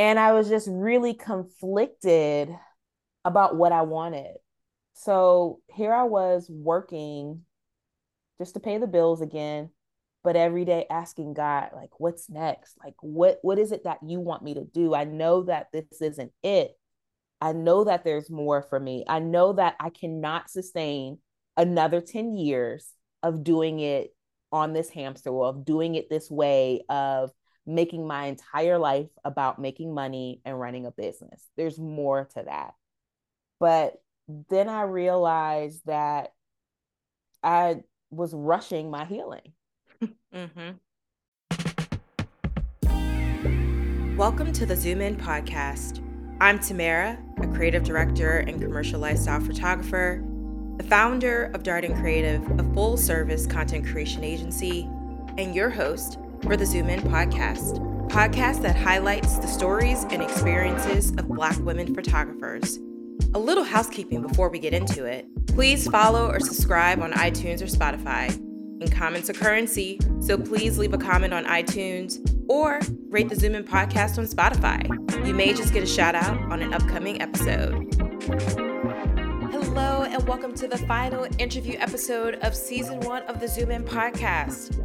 And I was just really conflicted about what I wanted. So here I was working just to pay the bills again, but every day asking God, like, what's next? Like, what what is it that you want me to do? I know that this isn't it. I know that there's more for me. I know that I cannot sustain another 10 years of doing it on this hamster wheel, of doing it this way, of making my entire life about making money and running a business. There's more to that. But then I realized that I was rushing my healing. mm-hmm. Welcome to the Zoom In podcast. I'm Tamara, a creative director and commercial lifestyle photographer, the founder of Darden Creative, a full service content creation agency, and your host for the Zoom In podcast, podcast that highlights the stories and experiences of Black women photographers. A little housekeeping before we get into it. Please follow or subscribe on iTunes or Spotify. And comments are currency, so please leave a comment on iTunes or rate the Zoom In podcast on Spotify. You may just get a shout out on an upcoming episode. Hello, and welcome to the final interview episode of season one of the Zoom In podcast.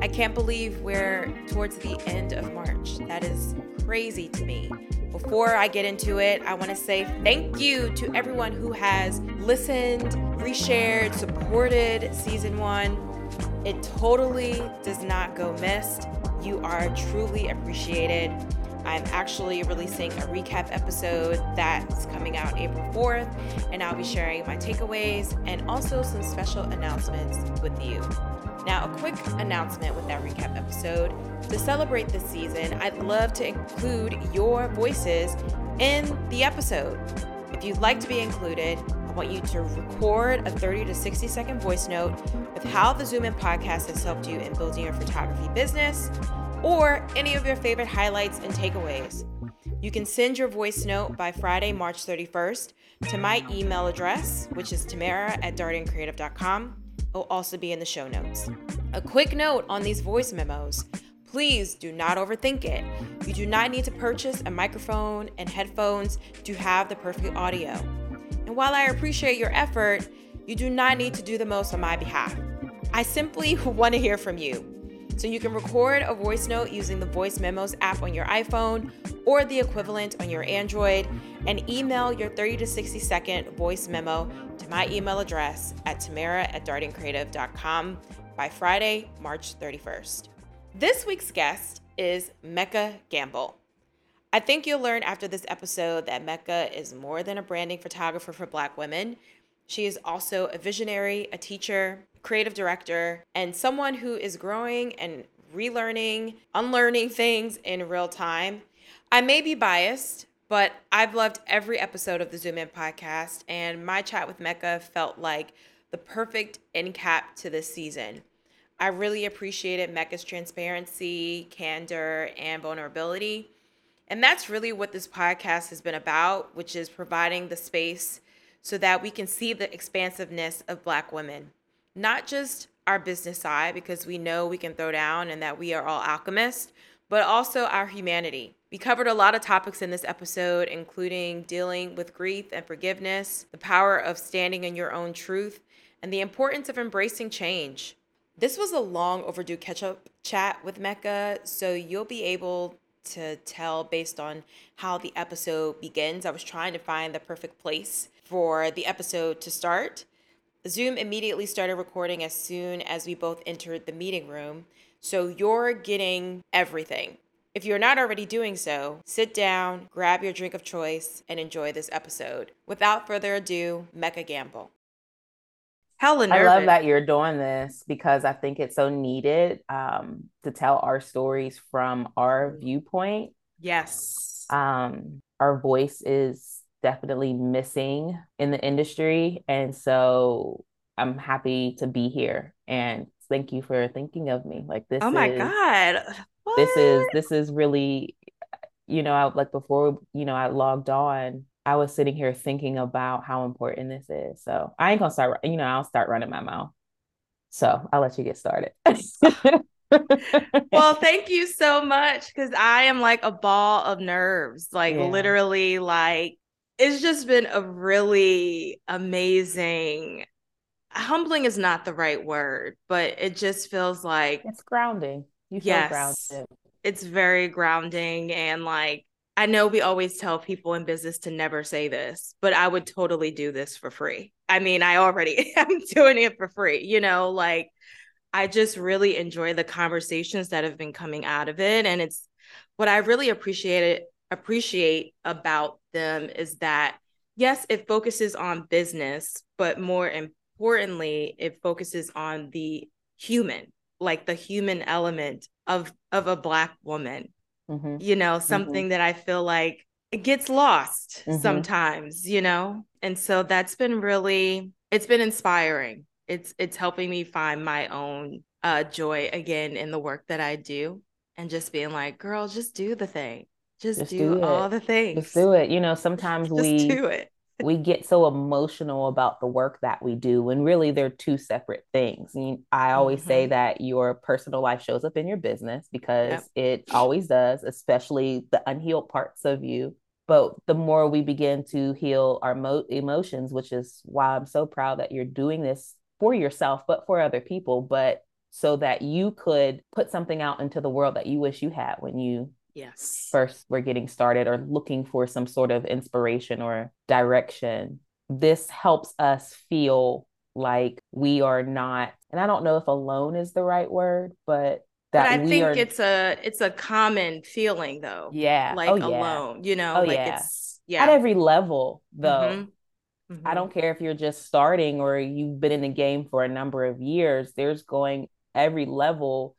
I can't believe we're towards the end of March. That is crazy to me. Before I get into it, I want to say thank you to everyone who has listened, reshared, supported season one. It totally does not go missed. You are truly appreciated. I'm actually releasing a recap episode that's coming out April 4th, and I'll be sharing my takeaways and also some special announcements with you. Now, a quick announcement with that recap episode. To celebrate this season, I'd love to include your voices in the episode. If you'd like to be included, I want you to record a 30 to 60 second voice note with how the Zoom In podcast has helped you in building your photography business or any of your favorite highlights and takeaways. You can send your voice note by Friday, March 31st to my email address, which is tamara at dardencreative.com will also be in the show notes. A quick note on these voice memos please do not overthink it. You do not need to purchase a microphone and headphones to have the perfect audio. And while I appreciate your effort, you do not need to do the most on my behalf. I simply want to hear from you. So you can record a voice note using the Voice Memos app on your iPhone or the equivalent on your Android and email your 30 to 60 second voice memo to my email address at tamara at dardencreative.com by Friday, March 31st. This week's guest is Mecca Gamble. I think you'll learn after this episode that Mecca is more than a branding photographer for Black women. She is also a visionary, a teacher, creative director, and someone who is growing and relearning, unlearning things in real time. I may be biased, but I've loved every episode of the Zoom In podcast, and my chat with Mecca felt like the perfect end cap to this season. I really appreciated Mecca's transparency, candor, and vulnerability. And that's really what this podcast has been about, which is providing the space so that we can see the expansiveness of Black women not just our business side, because we know we can throw down and that we are all alchemists, but also our humanity. We covered a lot of topics in this episode, including dealing with grief and forgiveness, the power of standing in your own truth, and the importance of embracing change. This was a long overdue catch up chat with Mecca, so you'll be able to tell based on how the episode begins. I was trying to find the perfect place for the episode to start. Zoom immediately started recording as soon as we both entered the meeting room. So you're getting everything. If you're not already doing so, sit down, grab your drink of choice, and enjoy this episode. Without further ado, Mecca Gamble. Helen, I love that you're doing this because I think it's so needed um, to tell our stories from our viewpoint. Yes. Um, our voice is definitely missing in the industry. And so I'm happy to be here and thank you for thinking of me. Like this Oh my is, God. What? This is this is really you know, I like before, you know, I logged on, I was sitting here thinking about how important this is. So I ain't gonna start, you know, I'll start running my mouth. So I'll let you get started. well, thank you so much because I am like a ball of nerves, like yeah. literally, like it's just been a really amazing. Humbling is not the right word, but it just feels like it's grounding. You feel yes, grounded. It's very grounding and like I know we always tell people in business to never say this, but I would totally do this for free. I mean, I already am doing it for free, you know, like I just really enjoy the conversations that have been coming out of it. And it's what I really appreciate it, appreciate about them is that yes, it focuses on business, but more importantly, it focuses on the human, like the human element of of a black woman mm-hmm. you know, mm-hmm. something mm-hmm. that I feel like it gets lost mm-hmm. sometimes, you know? And so that's been really it's been inspiring. It's it's helping me find my own uh joy again in the work that I do and just being like, girl, just do the thing. Just, just do, do all the things. Just do it. You know, sometimes we do it we get so emotional about the work that we do when really they're two separate things. And I always mm-hmm. say that your personal life shows up in your business because yep. it always does, especially the unhealed parts of you. But the more we begin to heal our mo- emotions, which is why I'm so proud that you're doing this for yourself, but for other people, but so that you could put something out into the world that you wish you had when you yes first we're getting started or looking for some sort of inspiration or direction this helps us feel like we are not and i don't know if alone is the right word but that but I think are... it's a it's a common feeling though. Yeah. Like oh, yeah. alone, you know, oh, like yeah. it's yeah. At every level though. Mm-hmm. Mm-hmm. I don't care if you're just starting or you've been in the game for a number of years, there's going every level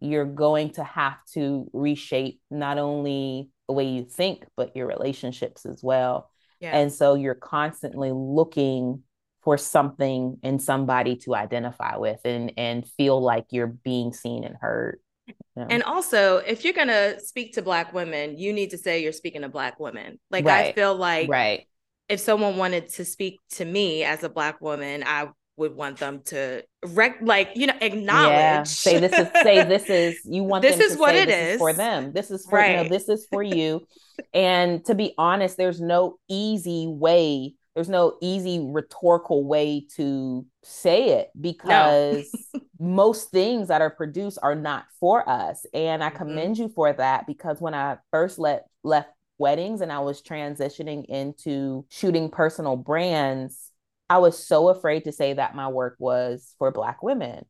you're going to have to reshape not only the way you think, but your relationships as well. Yeah. And so you're constantly looking for something and somebody to identify with and and feel like you're being seen and heard. Know? And also, if you're gonna speak to black women, you need to say you're speaking to black women. Like right. I feel like right. if someone wanted to speak to me as a black woman, I would want them to rec- like you know acknowledge yeah. say this is say this is you want this is what it is. is for them this is for right. you know, this is for you and to be honest there's no easy way there's no easy rhetorical way to say it because no. most things that are produced are not for us and i mm-hmm. commend you for that because when i first let left weddings and i was transitioning into shooting personal brands I was so afraid to say that my work was for Black women.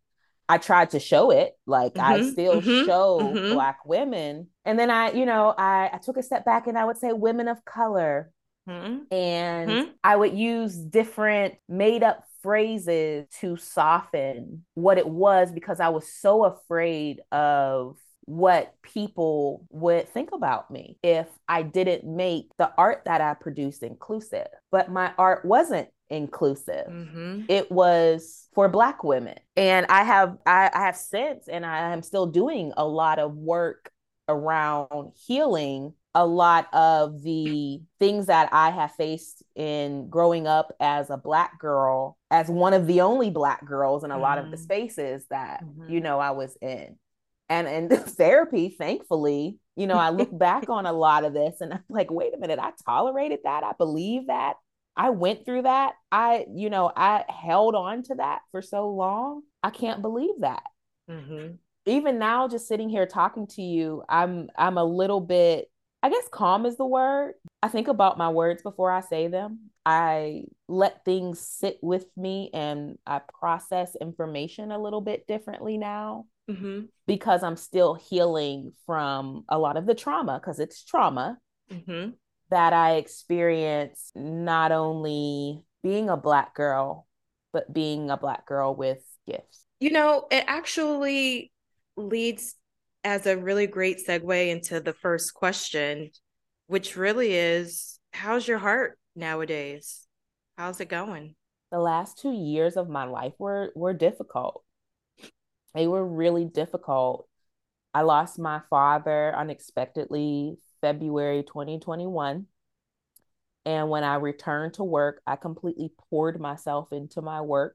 I tried to show it, like mm-hmm, I still mm-hmm, show mm-hmm. Black women. And then I, you know, I, I took a step back and I would say women of color. Mm-hmm. And mm-hmm. I would use different made up phrases to soften what it was because I was so afraid of what people would think about me if I didn't make the art that I produced inclusive. But my art wasn't inclusive. Mm-hmm. It was for black women. And I have I, I have since and I am still doing a lot of work around healing a lot of the things that I have faced in growing up as a black girl, as one of the only black girls in a mm-hmm. lot of the mm-hmm. spaces that, mm-hmm. you know, I was in. And in therapy, thankfully, you know, I look back on a lot of this and I'm like, wait a minute, I tolerated that. I believe that. I went through that. I, you know, I held on to that for so long. I can't believe that. Mm-hmm. Even now, just sitting here talking to you, I'm I'm a little bit, I guess, calm is the word. I think about my words before I say them. I let things sit with me and I process information a little bit differently now. Mm-hmm. Because I'm still healing from a lot of the trauma, because it's trauma. Mm-hmm that I experienced not only being a Black girl, but being a Black girl with gifts. You know, it actually leads as a really great segue into the first question, which really is how's your heart nowadays? How's it going? The last two years of my life were were difficult. They were really difficult. I lost my father unexpectedly February 2021. And when I returned to work, I completely poured myself into my work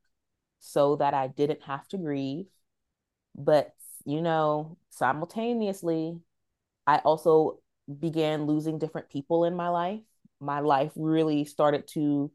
so that I didn't have to grieve. But, you know, simultaneously, I also began losing different people in my life. My life really started to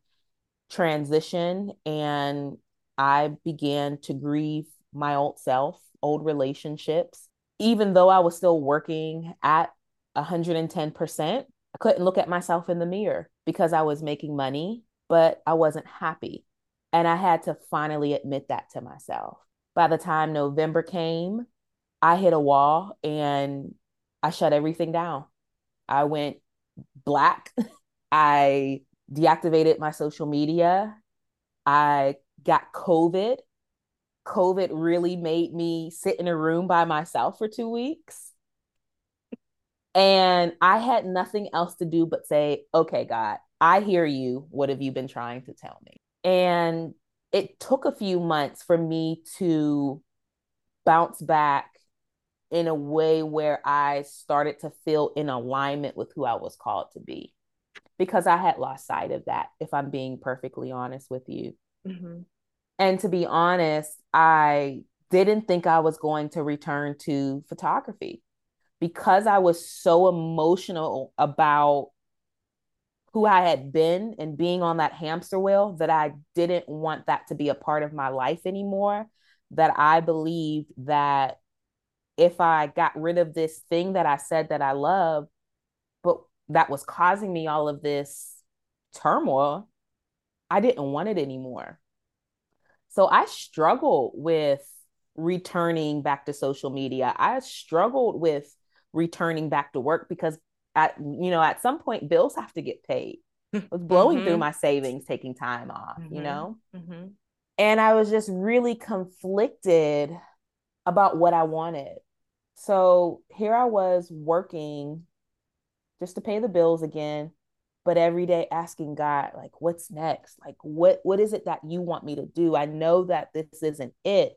transition and I began to grieve my old self, old relationships. Even though I was still working at 110%, I couldn't look at myself in the mirror because I was making money, but I wasn't happy. And I had to finally admit that to myself. By the time November came, I hit a wall and I shut everything down. I went black. I deactivated my social media. I got COVID. COVID really made me sit in a room by myself for two weeks. And I had nothing else to do but say, okay, God, I hear you. What have you been trying to tell me? And it took a few months for me to bounce back in a way where I started to feel in alignment with who I was called to be because I had lost sight of that, if I'm being perfectly honest with you. Mm-hmm. And to be honest, I didn't think I was going to return to photography because I was so emotional about who I had been and being on that hamster wheel that I didn't want that to be a part of my life anymore. That I believed that if I got rid of this thing that I said that I love, but that was causing me all of this turmoil, I didn't want it anymore. So I struggled with returning back to social media. I struggled with returning back to work because at you know at some point bills have to get paid. I was blowing mm-hmm. through my savings, taking time off, mm-hmm. you know? Mm-hmm. And I was just really conflicted about what I wanted. So here I was working just to pay the bills again, but every day asking God, like, what's next? Like, what what is it that you want me to do? I know that this isn't it.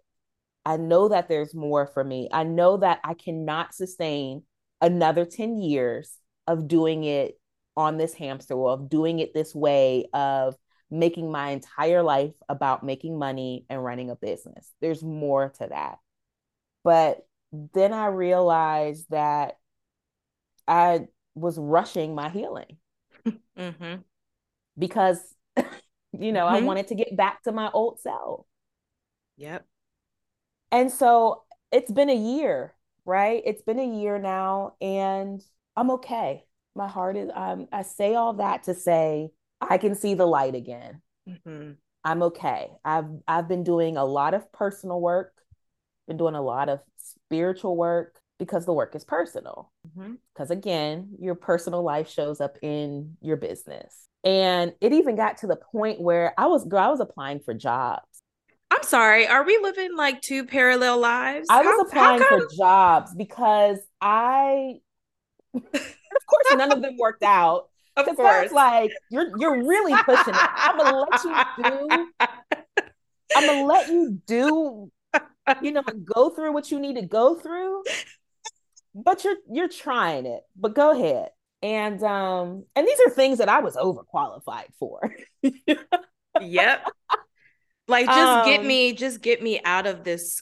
I know that there's more for me. I know that I cannot sustain another 10 years of doing it on this hamster wheel, of doing it this way, of making my entire life about making money and running a business. There's more to that. But then I realized that I was rushing my healing mm-hmm. because, you know, mm-hmm. I wanted to get back to my old self. Yep. And so it's been a year, right? It's been a year now, and I'm okay. My heart is, um, I say all that to say I can see the light again. Mm-hmm. I'm okay. I've I've been doing a lot of personal work, been doing a lot of spiritual work because the work is personal. Because mm-hmm. again, your personal life shows up in your business. And it even got to the point where I was girl, I was applying for jobs. I'm sorry, are we living like two parallel lives? I was how, applying how for jobs because I of course none of them worked out. Of course. Like you're you're really pushing it. I'm gonna let you do I'm gonna let you do you know, go through what you need to go through. But you're you're trying it. But go ahead. And um, and these are things that I was overqualified for. yep. Like just um, get me, just get me out of this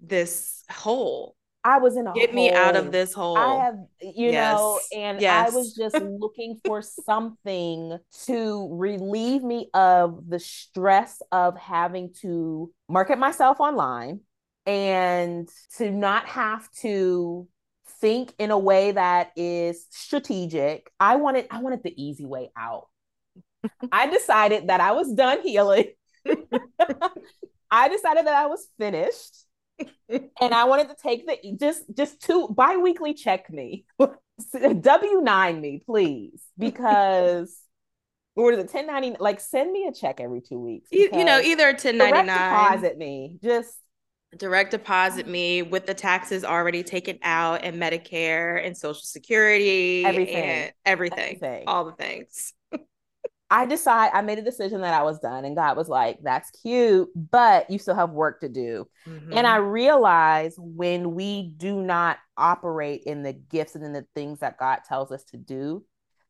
this hole. I was in a get hole. me out of this hole. I have, you yes. know, and yes. I was just looking for something to relieve me of the stress of having to market myself online and to not have to think in a way that is strategic. I wanted I wanted the easy way out. I decided that I was done healing. I decided that I was finished and I wanted to take the just just two biweekly check me. W9 me, please, because or the 1099 like send me a check every two weeks. You, you know, either 1099 deposit me. Just direct deposit me with the taxes already taken out and Medicare and Social Security, everything, and everything, everything. all the things. I decide I made a decision that I was done, and God was like, "That's cute, but you still have work to do." Mm-hmm. And I realize when we do not operate in the gifts and in the things that God tells us to do,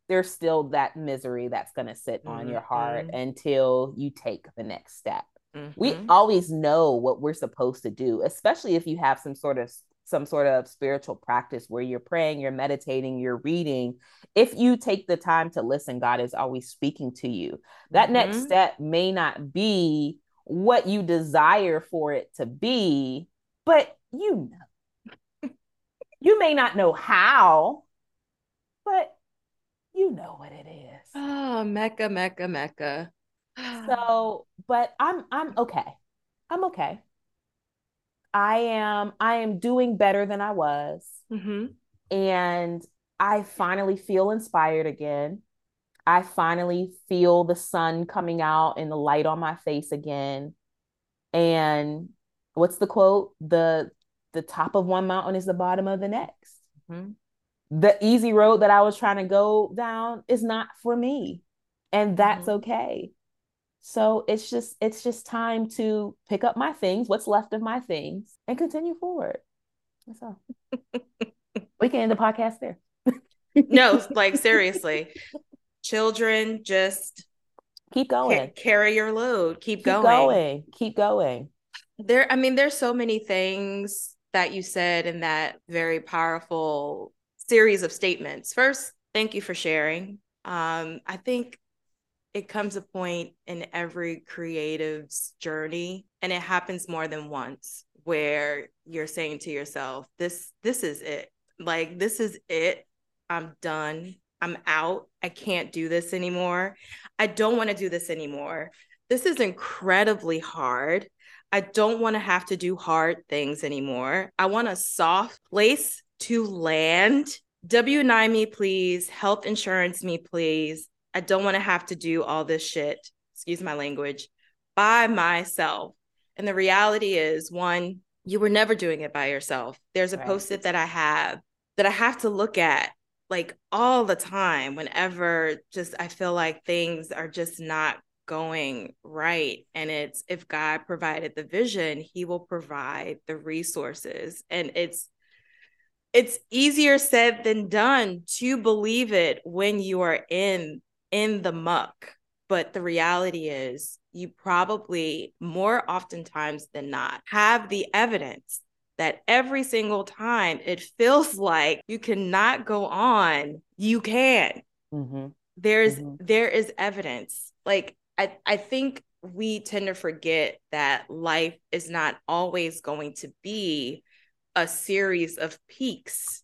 there's still that misery that's going to sit mm-hmm. on your heart mm-hmm. until you take the next step. Mm-hmm. We always know what we're supposed to do, especially if you have some sort of some sort of spiritual practice where you're praying, you're meditating, you're reading. If you take the time to listen, God is always speaking to you. That mm-hmm. next step may not be what you desire for it to be, but you know. you may not know how, but you know what it is. Oh, Mecca, Mecca, Mecca. so, but I'm I'm okay. I'm okay. I am I am doing better than I was. Mm-hmm. And I finally feel inspired again. I finally feel the sun coming out and the light on my face again. And what's the quote? The the top of one mountain is the bottom of the next. Mm-hmm. The easy road that I was trying to go down is not for me. And that's mm-hmm. okay. So it's just it's just time to pick up my things, what's left of my things, and continue forward. That's all. we can end the podcast there. no, like seriously. Children just keep going. Ca- carry your load. Keep, keep going. going. Keep going. There, I mean, there's so many things that you said in that very powerful series of statements. First, thank you for sharing. Um, I think it comes a point in every creative's journey and it happens more than once where you're saying to yourself this this is it. Like this is it. I'm done. I'm out. I can't do this anymore. I don't want to do this anymore. This is incredibly hard. I don't want to have to do hard things anymore. I want a soft place to land. W9 me please. Health insurance me please I don't want to have to do all this shit, excuse my language, by myself. And the reality is, one, you were never doing it by yourself. There's a right. post it that I have that I have to look at like all the time whenever just I feel like things are just not going right. And it's if God provided the vision, he will provide the resources. And it's it's easier said than done to believe it when you are in in the muck. But the reality is, you probably more oftentimes than not have the evidence that every single time it feels like you cannot go on, you can. Mm-hmm. There's mm-hmm. there is evidence. Like I, I think we tend to forget that life is not always going to be a series of peaks.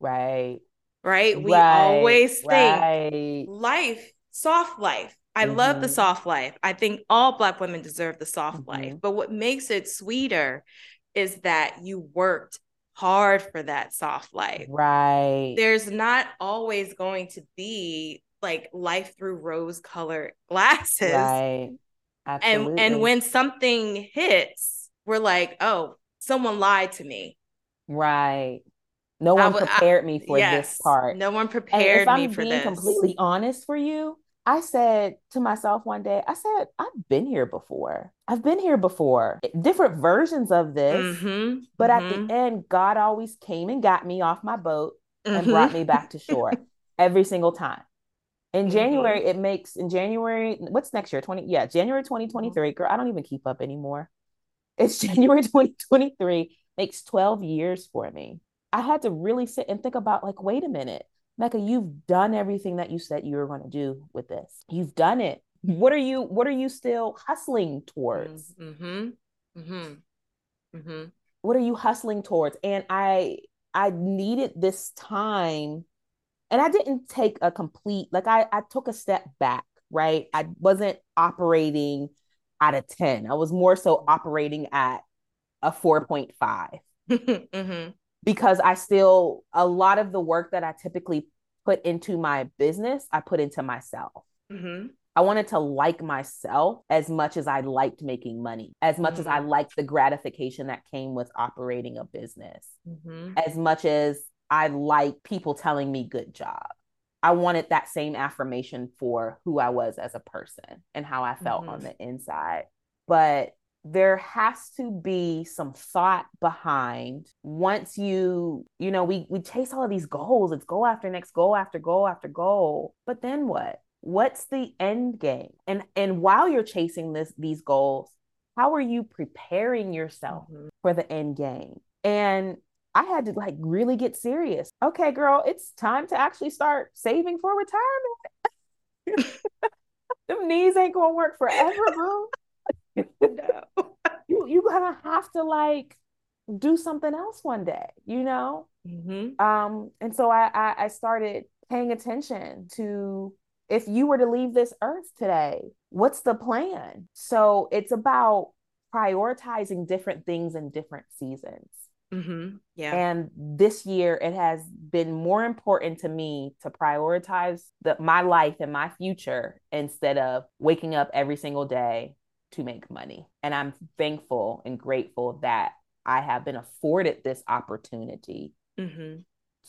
Right right? We right, always think right. life, soft life. I mm-hmm. love the mm-hmm. soft life. I think all Black women deserve the soft mm-hmm. life. But what makes it sweeter is that you worked hard for that soft life. Right. There's not always going to be like life through rose colored glasses. Right. Absolutely. And and when something hits, we're like, "Oh, someone lied to me." Right. No one prepared I, me for yes, this part. No one prepared me for this. Part. If I'm being completely honest for you, I said to myself one day, I said, I've been here before. I've been here before. Different versions of this. Mm-hmm, but mm-hmm. at the mm-hmm. end, God always came and got me off my boat and mm-hmm. brought me back to shore every single time. In January, mm-hmm. it makes in January, what's next year? 20, yeah, January 2023. Girl, I don't even keep up anymore. It's January 2023, makes 12 years for me. I had to really sit and think about like, wait a minute, Mecca, you've done everything that you said you were going to do with this. You've done it. What are you what are you still hustling towards? Mm-hmm. Mm-hmm. Mm-hmm. What are you hustling towards? And I I needed this time and I didn't take a complete like I I took a step back, right? I wasn't operating at a 10. I was more so operating at a 4.5. mm-hmm because I still, a lot of the work that I typically put into my business, I put into myself. Mm-hmm. I wanted to like myself as much as I liked making money, as much mm-hmm. as I mm-hmm. liked the gratification that came with operating a business, mm-hmm. as much as I like people telling me good job. I wanted that same affirmation for who I was as a person and how I felt on mm-hmm. the inside. But there has to be some thought behind once you you know we we chase all of these goals it's goal after next goal after goal after goal but then what what's the end game and and while you're chasing this these goals how are you preparing yourself mm-hmm. for the end game? And I had to like really get serious. Okay, girl, it's time to actually start saving for retirement. Them knees ain't gonna work forever, bro. No. You you gonna have to like do something else one day, you know? Mm-hmm. Um, and so I, I I started paying attention to if you were to leave this earth today, what's the plan? So it's about prioritizing different things in different seasons. Mm-hmm. Yeah. And this year, it has been more important to me to prioritize the, my life and my future instead of waking up every single day to make money. And I'm thankful and grateful that I have been afforded this opportunity mm-hmm.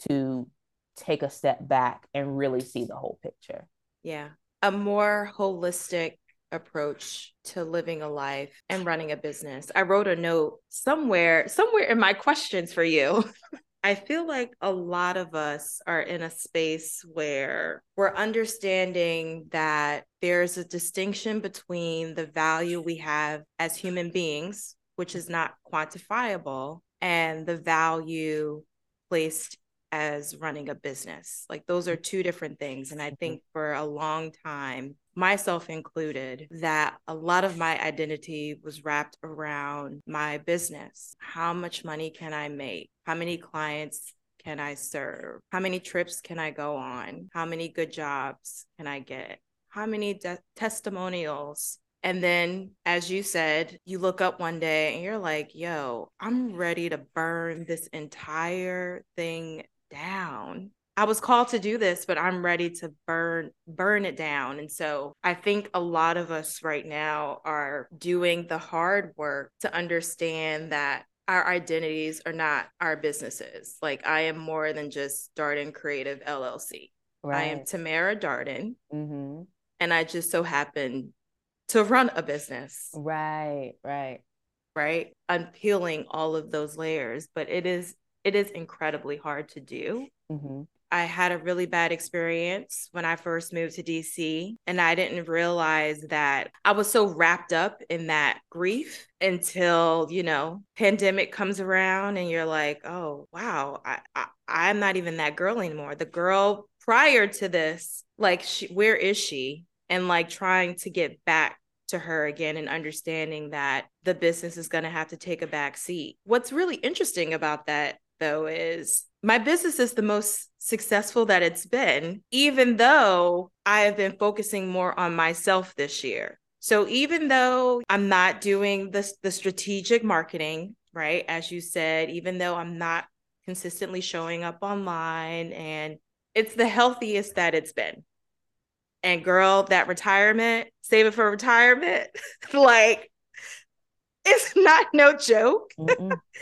to take a step back and really see the whole picture. Yeah. A more holistic approach to living a life and running a business. I wrote a note somewhere, somewhere in my questions for you. I feel like a lot of us are in a space where we're understanding that there's a distinction between the value we have as human beings, which is not quantifiable, and the value placed as running a business. Like those are two different things. And I mm-hmm. think for a long time, myself included, that a lot of my identity was wrapped around my business. How much money can I make? How many clients can I serve? How many trips can I go on? How many good jobs can I get? How many de- testimonials and then, as you said, you look up one day and you're like, yo, I'm ready to burn this entire thing down. I was called to do this, but I'm ready to burn burn it down. And so I think a lot of us right now are doing the hard work to understand that our identities are not our businesses. Like I am more than just Darden Creative LLC. Right. I am Tamara Darden. Mm-hmm. And I just so happen to run a business. Right, right. Right. Unpeeling all of those layers. But it is it is incredibly hard to do. Mm-hmm. I had a really bad experience when I first moved to DC, and I didn't realize that I was so wrapped up in that grief until, you know, pandemic comes around and you're like, oh, wow, I, I, I'm not even that girl anymore. The girl prior to this, like, she, where is she? And like trying to get back to her again and understanding that the business is going to have to take a back seat. What's really interesting about that though is my business is the most successful that it's been, even though I have been focusing more on myself this year. So even though I'm not doing the, the strategic marketing, right? As you said, even though I'm not consistently showing up online and it's the healthiest that it's been. And girl, that retirement, save it for retirement, like it's not no joke.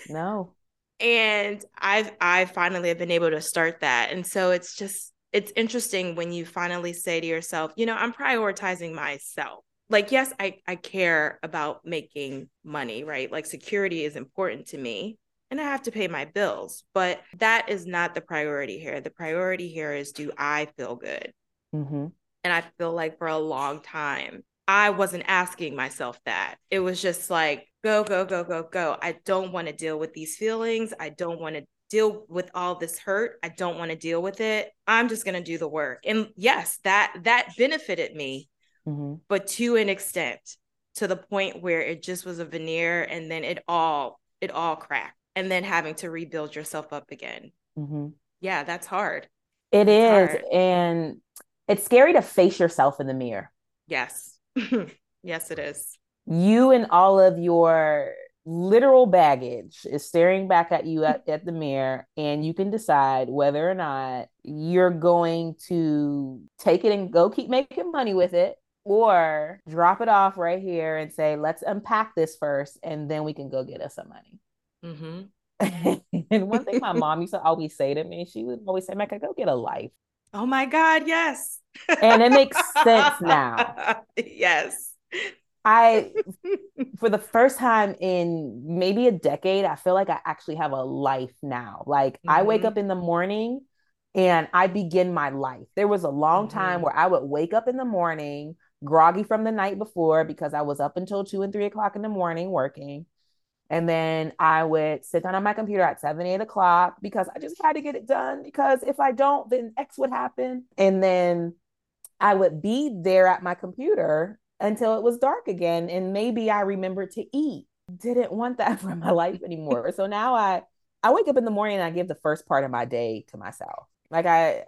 no and i've i finally have been able to start that. And so it's just it's interesting when you finally say to yourself you know i'm prioritizing myself. Like yes i i care about making money right? Like security is important to me and i have to pay my bills but that is not the priority here. The priority here is do i feel good? Mm-hmm. and i feel like for a long time I wasn't asking myself that. It was just like, go, go, go, go, go. I don't want to deal with these feelings. I don't want to deal with all this hurt. I don't want to deal with it. I'm just going to do the work. And yes, that that benefited me, mm-hmm. but to an extent, to the point where it just was a veneer and then it all it all cracked and then having to rebuild yourself up again. Mm-hmm. Yeah, that's hard. It is, hard. And it's scary to face yourself in the mirror. Yes yes, it is. You and all of your literal baggage is staring back at you at, at the mirror, and you can decide whether or not you're going to take it and go keep making money with it or drop it off right here and say, let's unpack this first, and then we can go get us some money. Mm-hmm. and one thing my mom used to always say to me, she would always say, Mecca, go get a life. Oh my God, yes. and it makes sense now. Yes. I, for the first time in maybe a decade, I feel like I actually have a life now. Like mm-hmm. I wake mm-hmm. up in the morning and I begin my life. There was a long mm-hmm. time where I would wake up in the morning, groggy from the night before because I was up until two and three o'clock in the morning working. And then I would sit down on my computer at seven, eight o'clock because I just had to get it done. Because if I don't, then X would happen. And then I would be there at my computer until it was dark again. And maybe I remembered to eat. Didn't want that for my life anymore. so now I I wake up in the morning and I give the first part of my day to myself. Like I,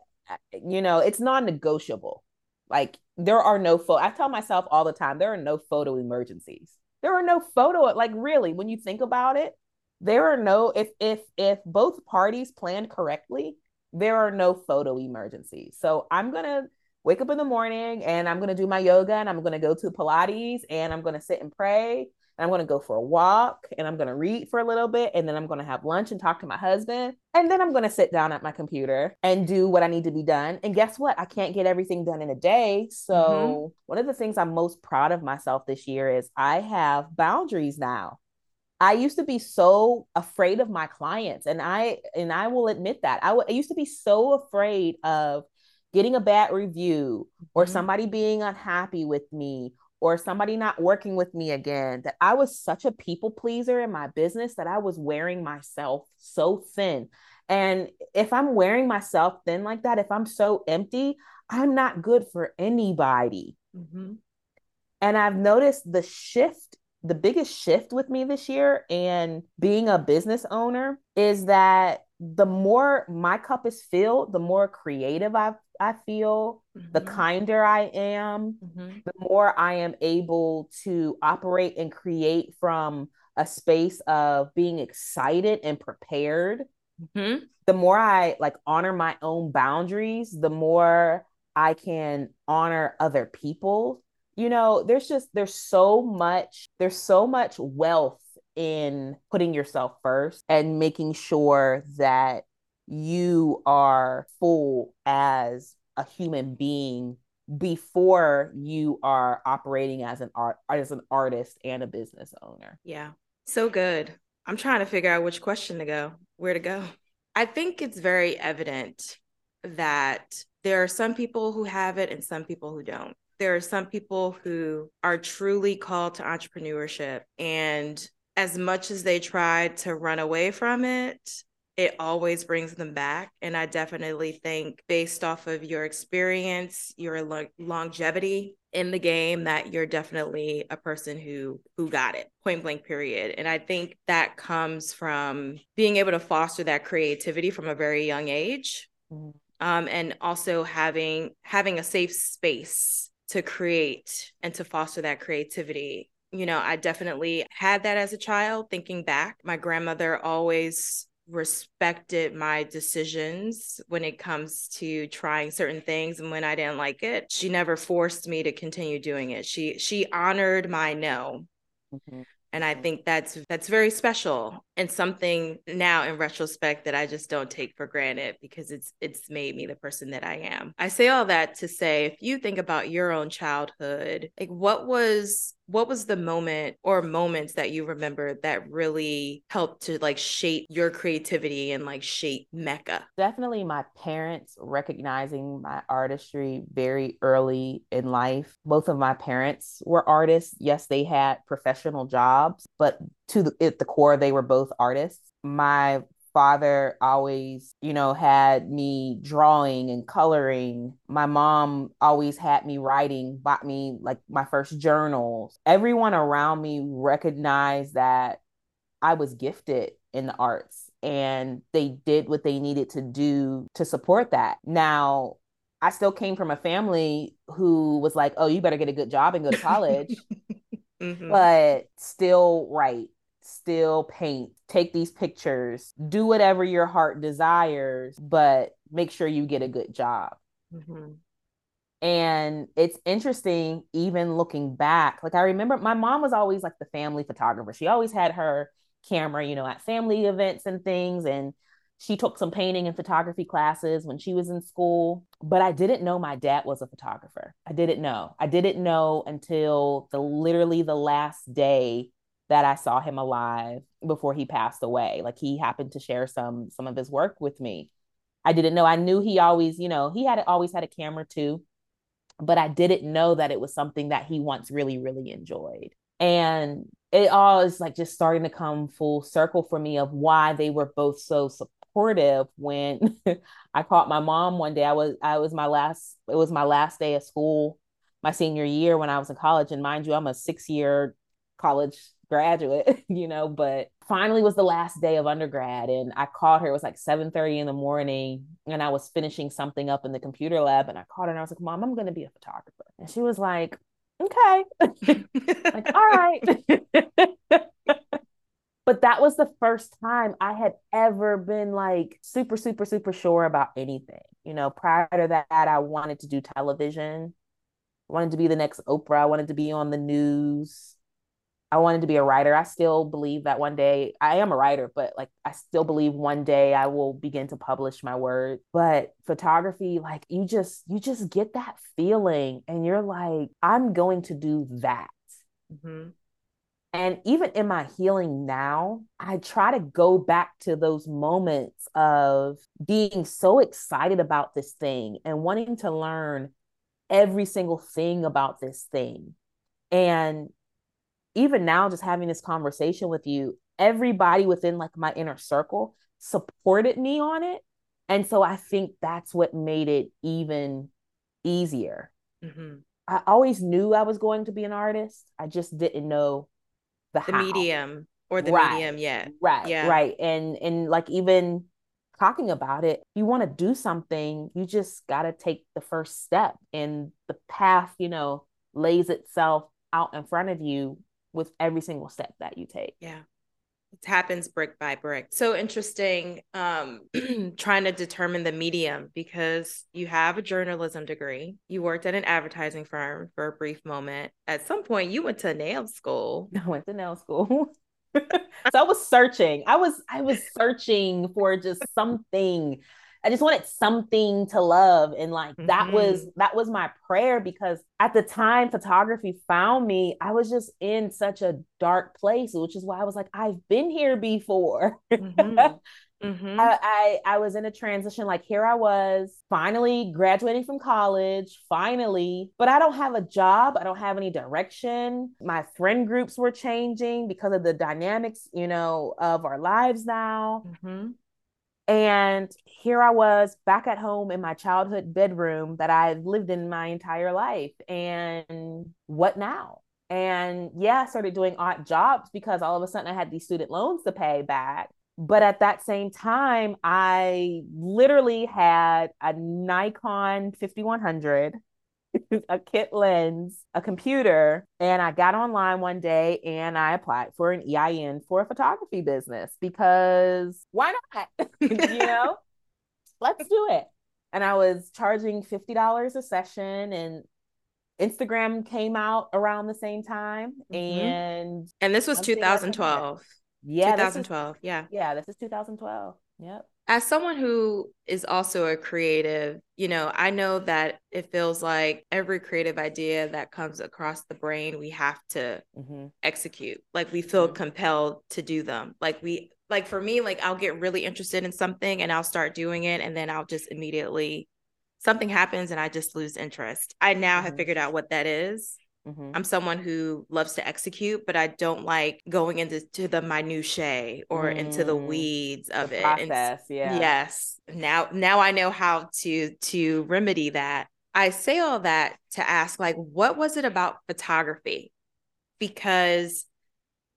you know, it's non-negotiable. Like there are no photo. I tell myself all the time, there are no photo emergencies. There are no photo, like really, when you think about it, there are no if if if both parties plan correctly, there are no photo emergencies. So I'm gonna wake up in the morning and I'm gonna do my yoga and I'm gonna go to Pilates and I'm gonna sit and pray and I'm going to go for a walk and I'm going to read for a little bit and then I'm going to have lunch and talk to my husband and then I'm going to sit down at my computer and do what I need to be done. And guess what? I can't get everything done in a day. So, mm-hmm. one of the things I'm most proud of myself this year is I have boundaries now. I used to be so afraid of my clients and I and I will admit that. I, w- I used to be so afraid of getting a bad review or mm-hmm. somebody being unhappy with me or somebody not working with me again that I was such a people pleaser in my business that I was wearing myself so thin. And if I'm wearing myself thin like that, if I'm so empty, I'm not good for anybody. Mm-hmm. And I've noticed the shift, the biggest shift with me this year and being a business owner is that the more my cup is filled, the more creative I've I feel, mm-hmm. the kinder I am, mm-hmm. the more I am able to operate and create from a space of being excited and prepared. Mm-hmm. The more I like honor my own boundaries, the more I can honor other people. You know, there's just there's so much there's so much wealth in putting yourself first and making sure that you are full as a human being before you are operating as an art as an artist and a business owner. Yeah. So good. I'm trying to figure out which question to go, where to go. I think it's very evident that there are some people who have it and some people who don't. There are some people who are truly called to entrepreneurship and as much as they try to run away from it, it always brings them back. And I definitely think, based off of your experience, your lo- longevity in the game, that you're definitely a person who who got it, point blank, period. And I think that comes from being able to foster that creativity from a very young age, um, and also having having a safe space to create and to foster that creativity you know, I definitely had that as a child. Thinking back, my grandmother always respected my decisions when it comes to trying certain things and when I didn't like it she never forced me to continue doing it she she honored my no mm-hmm. and I think that's that's very special and something now in retrospect that I just don't take for granted because it's it's made me the person that I am. I say all that to say if you think about your own childhood, like what was what was the moment or moments that you remember that really helped to like shape your creativity and like shape Mecca? Definitely my parents recognizing my artistry very early in life. Both of my parents were artists. Yes, they had professional jobs, but to the, at the core, they were both artists. My father always, you know, had me drawing and coloring. My mom always had me writing, bought me like my first journals. Everyone around me recognized that I was gifted in the arts and they did what they needed to do to support that. Now, I still came from a family who was like, "Oh, you better get a good job and go to college." mm-hmm. But still write, still paint, take these pictures, do whatever your heart desires, but make sure you get a good job. Mm-hmm. And it's interesting, even looking back. Like, I remember my mom was always like the family photographer. She always had her camera, you know, at family events and things. And she took some painting and photography classes when she was in school. But I didn't know my dad was a photographer. I didn't know. I didn't know until the literally the last day that I saw him alive before he passed away. Like he happened to share some some of his work with me. I didn't know. I knew he always, you know, he had always had a camera too. but I didn't know that it was something that he once really, really enjoyed. And it all is like just starting to come full circle for me of why they were both so supportive when I caught my mom one day. I was I was my last it was my last day of school, my senior year when I was in college. And mind you, I'm a six year college graduate, you know, but finally was the last day of undergrad and I called her. It was like 7 30 in the morning and I was finishing something up in the computer lab and I called her and I was like, Mom, I'm gonna be a photographer. And she was like, Okay. like, all right. but that was the first time I had ever been like super, super, super sure about anything. You know, prior to that, I wanted to do television. I wanted to be the next Oprah. I wanted to be on the news. I wanted to be a writer. I still believe that one day I am a writer, but like I still believe one day I will begin to publish my work. But photography, like you just you just get that feeling and you're like, I'm going to do that. Mm-hmm. And even in my healing now, I try to go back to those moments of being so excited about this thing and wanting to learn every single thing about this thing. And even now just having this conversation with you everybody within like my inner circle supported me on it. And so i think that's what made it even easier. Mm-hmm. i always knew i was going to be an artist. I just didn't know the, the medium or the right. medium yet. Right yeah. right. And and like even talking about it you want to do something you just got to take the first step and the path you know lays itself out in front of you with every single step that you take. Yeah. It happens brick by brick. So interesting um trying to determine the medium because you have a journalism degree. You worked at an advertising firm for a brief moment. At some point you went to nail school. I went to nail school. so I was searching. I was I was searching for just something I just wanted something to love. And like mm-hmm. that was mm-hmm. that was my prayer because at the time photography found me, I was just in such a dark place, which is why I was like, I've been here before. Mm-hmm. Mm-hmm. I, I, I was in a transition like here I was finally graduating from college finally but I don't have a job I don't have any direction my friend groups were changing because of the dynamics you know of our lives now mm-hmm. And here I was back at home in my childhood bedroom that I lived in my entire life. And what now? And yeah, I started doing odd jobs because all of a sudden I had these student loans to pay back. But at that same time, I literally had a Nikon 5100 a kit lens, a computer, and I got online one day and I applied for an EIN for a photography business because why not? you know, let's do it. And I was charging $50 a session and Instagram came out around the same time. Mm-hmm. And and this was 2012. Yeah. 2012. Is, yeah. Yeah, this is 2012. Yep as someone who is also a creative, you know, I know that it feels like every creative idea that comes across the brain, we have to mm-hmm. execute. Like we feel mm-hmm. compelled to do them. Like we, like for me, like I'll get really interested in something and I'll start doing it. And then I'll just immediately, something happens and I just lose interest. I now mm-hmm. have figured out what that is. Mm-hmm. I'm someone who loves to execute, but I don't like going into to the minutiae or mm. into the mm. weeds of the it. Process, and, yeah. Yes. Now now I know how to to remedy that. I say all that to ask like what was it about photography? Because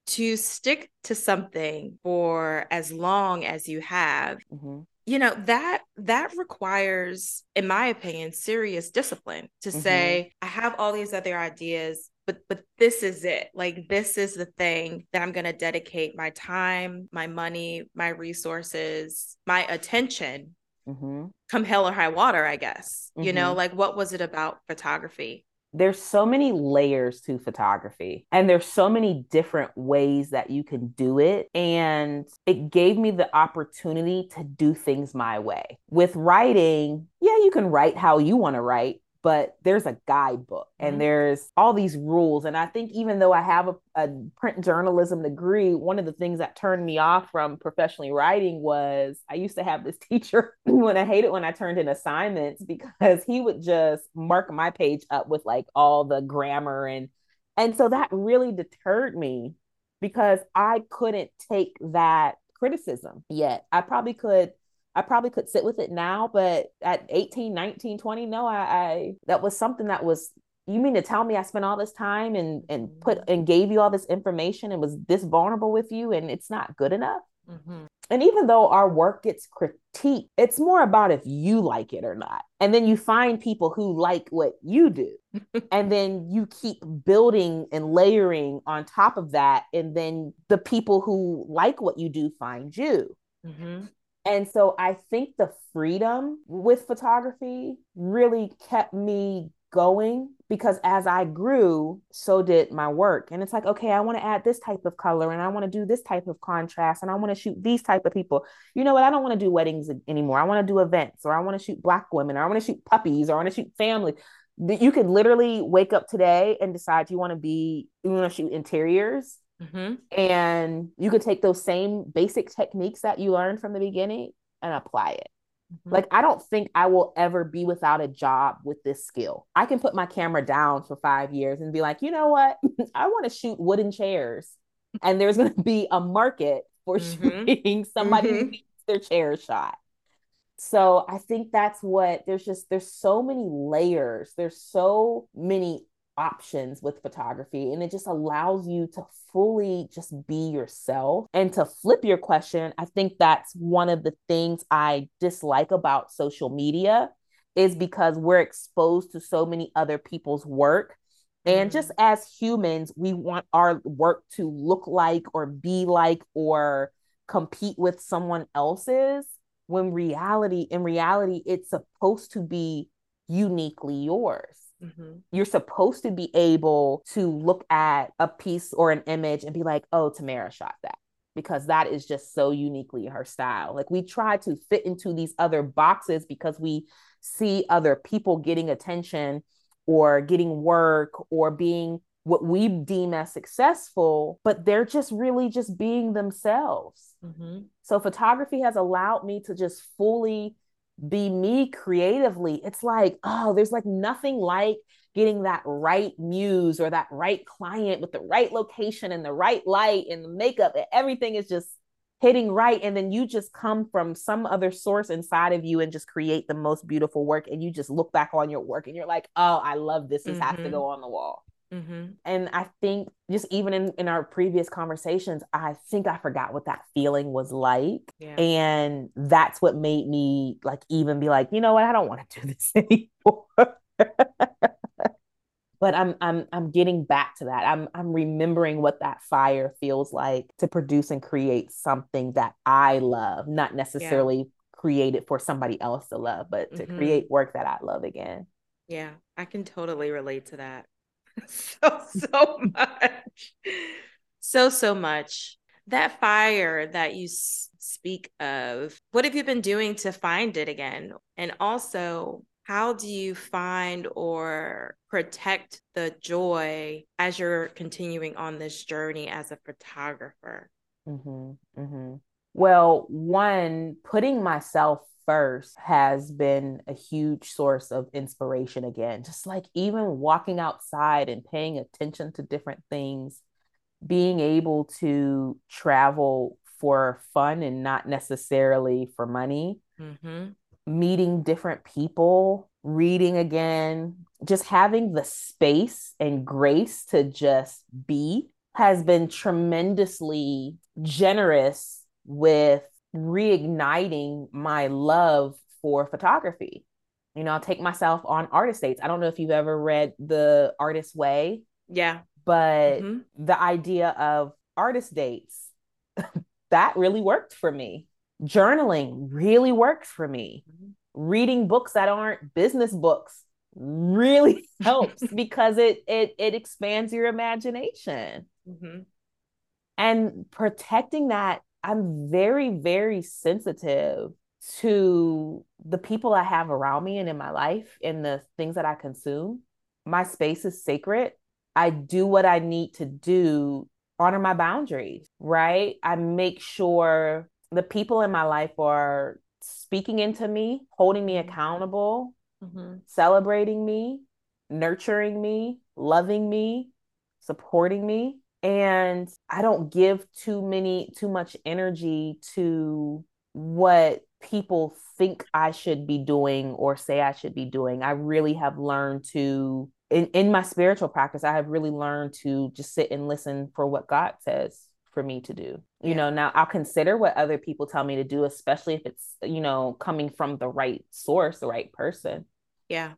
to stick to something for as long as you have mm-hmm you know that that requires in my opinion serious discipline to mm-hmm. say i have all these other ideas but but this is it like this is the thing that i'm going to dedicate my time my money my resources my attention mm-hmm. come hell or high water i guess mm-hmm. you know mm-hmm. like what was it about photography there's so many layers to photography and there's so many different ways that you can do it and it gave me the opportunity to do things my way. With writing yeah you can write how you want to write but there's a guidebook and mm-hmm. there's all these rules. And I think even though I have a, a, print journalism degree, one of the things that turned me off from professionally writing was I used to have this teacher when I hated when I turned in assignments because he would just mark my page up with like all the grammar and and so that really deterred me because I couldn't take that criticism yet. I probably could I probably could sit with it now, but at 18, 19, 20, no, I, I that was something that was you mean to tell me I spent all this time and and put mm-hmm. and gave you all this information and was this vulnerable with you and it's not good enough? Mm-hmm. And even though our work gets critiqued, it's more about if you like it or not. And then you find people who like what you do. and then you keep building and layering on top of that. And then the people who like what you do find you. Mm-hmm. And so I think the freedom with photography really kept me going because as I grew, so did my work. And it's like, okay, I want to add this type of color and I want to do this type of contrast and I want to shoot these type of people. You know what? I don't want to do weddings anymore. I want to do events or I want to shoot black women or I want to shoot puppies or I want to shoot family. You could literally wake up today and decide you want to be, you want to shoot interiors Mm-hmm. And you could take those same basic techniques that you learned from the beginning and apply it. Mm-hmm. Like, I don't think I will ever be without a job with this skill. I can put my camera down for five years and be like, you know what? I want to shoot wooden chairs. And there's going to be a market for mm-hmm. shooting somebody mm-hmm. needs their chair shot. So I think that's what there's just, there's so many layers. There's so many options with photography and it just allows you to fully just be yourself. And to flip your question i think that's one of the things i dislike about social media is because we're exposed to so many other people's work. And just mm-hmm. as humans we want our work to look like or be like or compete with someone else's when reality in reality it's supposed to be uniquely yours Mm-hmm. You're supposed to be able to look at a piece or an image and be like, oh, Tamara shot that because that is just so uniquely her style. Like we try to fit into these other boxes because we see other people getting attention or getting work or being what we deem as successful, but they're just really just being themselves. Mm-hmm. So photography has allowed me to just fully be me creatively, it's like, oh, there's like nothing like getting that right muse or that right client with the right location and the right light and the makeup and everything is just hitting right and then you just come from some other source inside of you and just create the most beautiful work and you just look back on your work and you're like oh i love this this mm-hmm. has to mm-hmm. go on the wall Mm-hmm. And I think just even in, in our previous conversations, I think I forgot what that feeling was like. Yeah. And that's what made me like even be like, you know what, I don't want to do this anymore. but I'm I'm I'm getting back to that. I'm I'm remembering what that fire feels like to produce and create something that I love, not necessarily yeah. create it for somebody else to love, but to mm-hmm. create work that I love again. Yeah, I can totally relate to that. so so much. So so much. That fire that you speak of what have you been doing to find it again? And also how do you find or protect the joy as you're continuing on this journey as a photographer? Mm-hmm, mm-hmm. well one putting myself first has been a huge source of inspiration again. Just like even walking outside and paying attention to different things, being able to travel for fun and not necessarily for money, mm-hmm. meeting different people, reading again, just having the space and grace to just be has been tremendously generous with reigniting my love for photography. You know, I'll take myself on artist dates. I don't know if you've ever read The Artist Way. Yeah. But mm-hmm. the idea of artist dates, that really worked for me. Journaling really works for me. Mm-hmm. Reading books that aren't business books really helps because it it it expands your imagination. Mm-hmm. And protecting that I'm very, very sensitive to the people I have around me and in my life and the things that I consume. My space is sacred. I do what I need to do, honor my boundaries, right? I make sure the people in my life are speaking into me, holding me accountable, mm-hmm. celebrating me, nurturing me, loving me, supporting me. And I don't give too many, too much energy to what people think I should be doing or say I should be doing. I really have learned to, in, in my spiritual practice, I have really learned to just sit and listen for what God says for me to do. You know, now I'll consider what other people tell me to do, especially if it's, you know, coming from the right source, the right person. Yeah.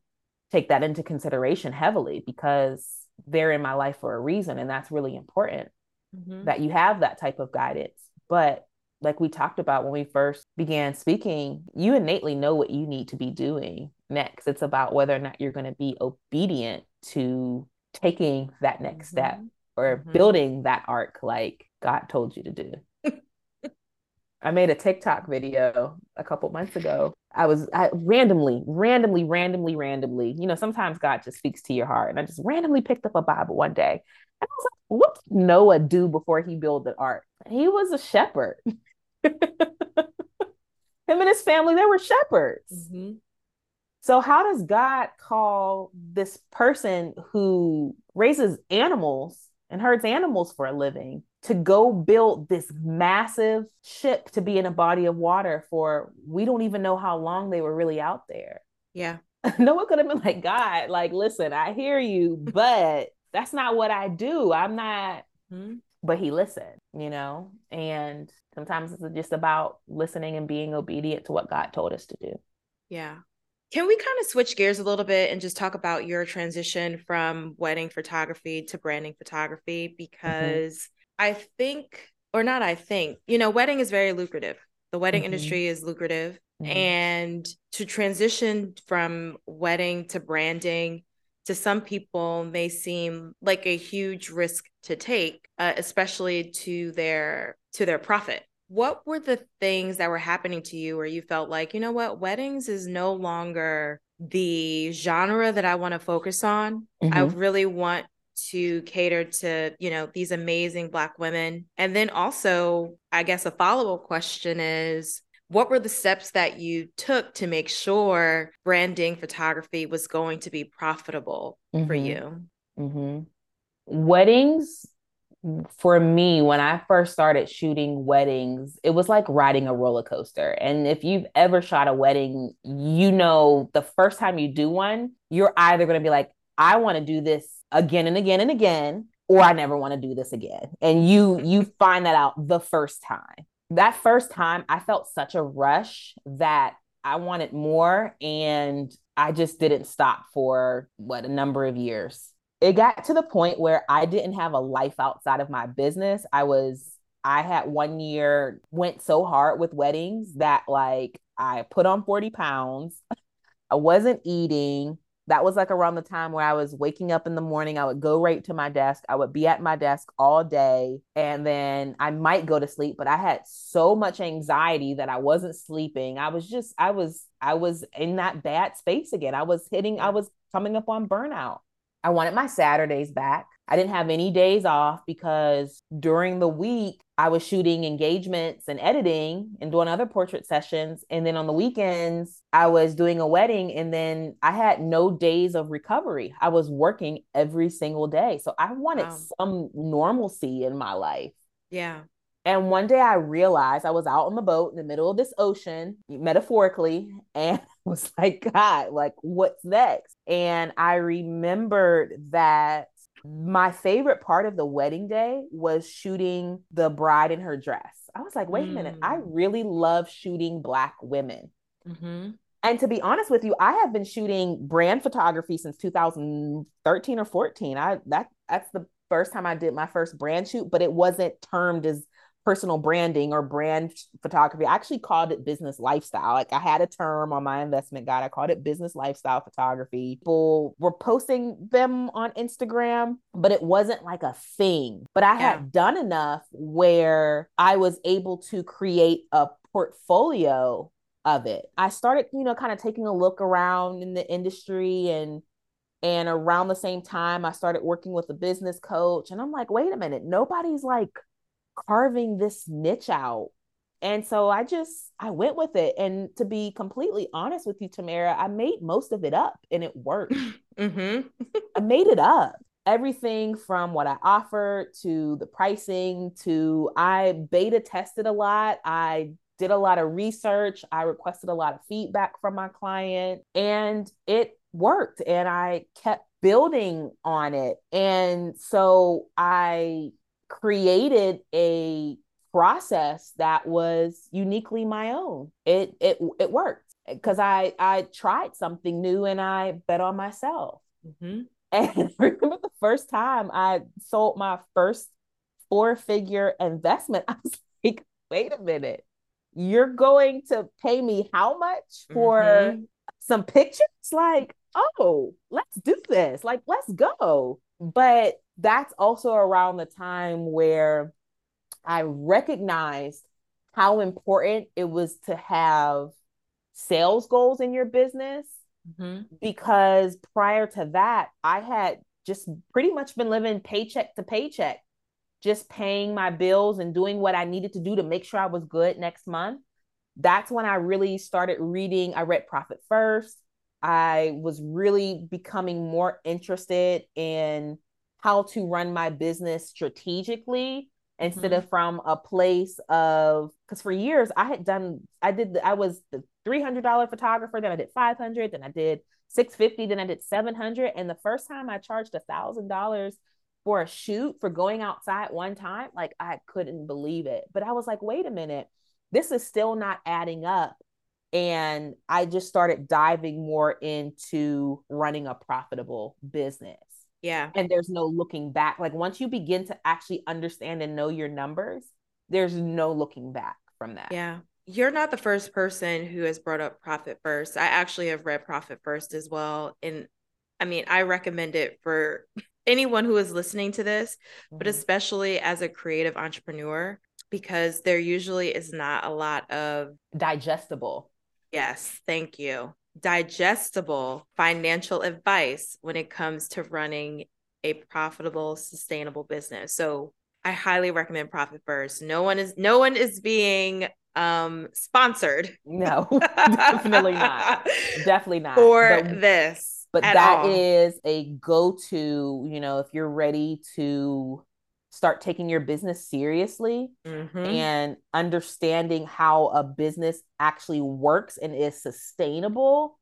Take that into consideration heavily because they're in my life for a reason. And that's really important mm-hmm. that you have that type of guidance. But like we talked about when we first began speaking, you innately know what you need to be doing next. It's about whether or not you're going to be obedient to taking that next mm-hmm. step or mm-hmm. building that ark like God told you to do. I made a TikTok video a couple months ago. I was I, randomly, randomly, randomly, randomly. You know, sometimes God just speaks to your heart, and I just randomly picked up a Bible one day, and I was like, "What did Noah do before he built the ark? He was a shepherd. Him and his family, they were shepherds. Mm-hmm. So, how does God call this person who raises animals and herds animals for a living to go build this massive ship to be in a body of water for we don't even know how long they were really out there. Yeah. Noah could have been like, God, like, listen, I hear you, but that's not what I do. I'm not. Mm-hmm. But he listened, you know, and sometimes it's just about listening and being obedient to what God told us to do. Yeah. Can we kind of switch gears a little bit and just talk about your transition from wedding photography to branding photography? Mm-hmm. Because mm-hmm. I think, or not, I think, you know, wedding is very lucrative. The wedding mm-hmm. industry is lucrative. Mm-hmm. And to transition from wedding to branding to some people may seem like a huge risk to take, uh, especially to their to their profit what were the things that were happening to you where you felt like, you know what, weddings is no longer the genre that I want to focus on. Mm-hmm. I really want to cater to, you know, these amazing black women. And then also, I guess a follow-up question is what were the steps that you took to make sure branding photography was going to be profitable mm-hmm. for you? Mm-hmm. Weddings for me, when I first started shooting weddings, it was like riding a roller coaster. And if you've ever shot a wedding, you know the first time you do one, you're either going to be like, I want to do this again and again and again, or I never want to do this again. And you you find that out the first time. That first time, I felt such a rush that I wanted more and I just didn't stop for what a number of years it got to the point where I didn't have a life outside of my business. I was, I had one year went so hard with weddings that like I put on 40 pounds. I wasn't eating. That was like around the time where I was waking up in the morning. I would go right to my desk. I would be at my desk all day and then I might go to sleep, but I had so much anxiety that I wasn't sleeping. I was just, I was, I was in that bad space again. I was hitting, I was coming up on burnout. I wanted my Saturdays back. I didn't have any days off because during the week I was shooting engagements and editing and doing other portrait sessions. And then on the weekends, I was doing a wedding and then I had no days of recovery. I was working every single day. So I wanted wow. some normalcy in my life. Yeah. And one day I realized I was out on the boat in the middle of this ocean, metaphorically, and was like, God, like, what's next? And I remembered that my favorite part of the wedding day was shooting the bride in her dress. I was like, wait mm. a minute, I mm. really love shooting Black women. Mm-hmm. And to be honest with you, I have been shooting brand photography since 2013 or 14. I that that's the first time I did my first brand shoot, but it wasn't termed as personal branding or brand photography. I actually called it business lifestyle. Like I had a term on my investment guide. I called it business lifestyle photography. People were posting them on Instagram, but it wasn't like a thing. But I yeah. had done enough where I was able to create a portfolio of it. I started, you know, kind of taking a look around in the industry and and around the same time I started working with a business coach and I'm like, wait a minute, nobody's like carving this niche out. And so I just I went with it. And to be completely honest with you, Tamara, I made most of it up and it worked. mm-hmm. I made it up. Everything from what I offered to the pricing to I beta tested a lot. I did a lot of research. I requested a lot of feedback from my client and it worked and I kept building on it. And so I created a process that was uniquely my own. It it it worked because I I tried something new and I bet on myself. Mm-hmm. And I remember the first time I sold my first four figure investment, I was like, wait a minute, you're going to pay me how much for mm-hmm. some pictures? Like, oh, let's do this. Like, let's go. But that's also around the time where I recognized how important it was to have sales goals in your business mm-hmm. because prior to that, I had just pretty much been living paycheck to paycheck just paying my bills and doing what I needed to do to make sure I was good next month. That's when I really started reading. I read Profit First. I was really becoming more interested in how to run my business strategically instead mm-hmm. of from a place of because for years I had done I did I was the $300 photographer then I did 500 then I did 650 then I did 700 and the first time I charged a thousand dollars for a shoot for going outside one time, like I couldn't believe it. But I was like, wait a minute, this is still not adding up. And I just started diving more into running a profitable business. Yeah. And there's no looking back. Like once you begin to actually understand and know your numbers, there's no looking back from that. Yeah. You're not the first person who has brought up Profit First. I actually have read Profit First as well. And I mean, I recommend it for anyone who is listening to this, mm-hmm. but especially as a creative entrepreneur, because there usually is not a lot of digestible. Yes, thank you. Digestible financial advice when it comes to running a profitable, sustainable business. So I highly recommend Profit First. No one is no one is being um sponsored. No, definitely not. Definitely not. For but- this but that all. is a go-to you know if you're ready to start taking your business seriously mm-hmm. and understanding how a business actually works and is sustainable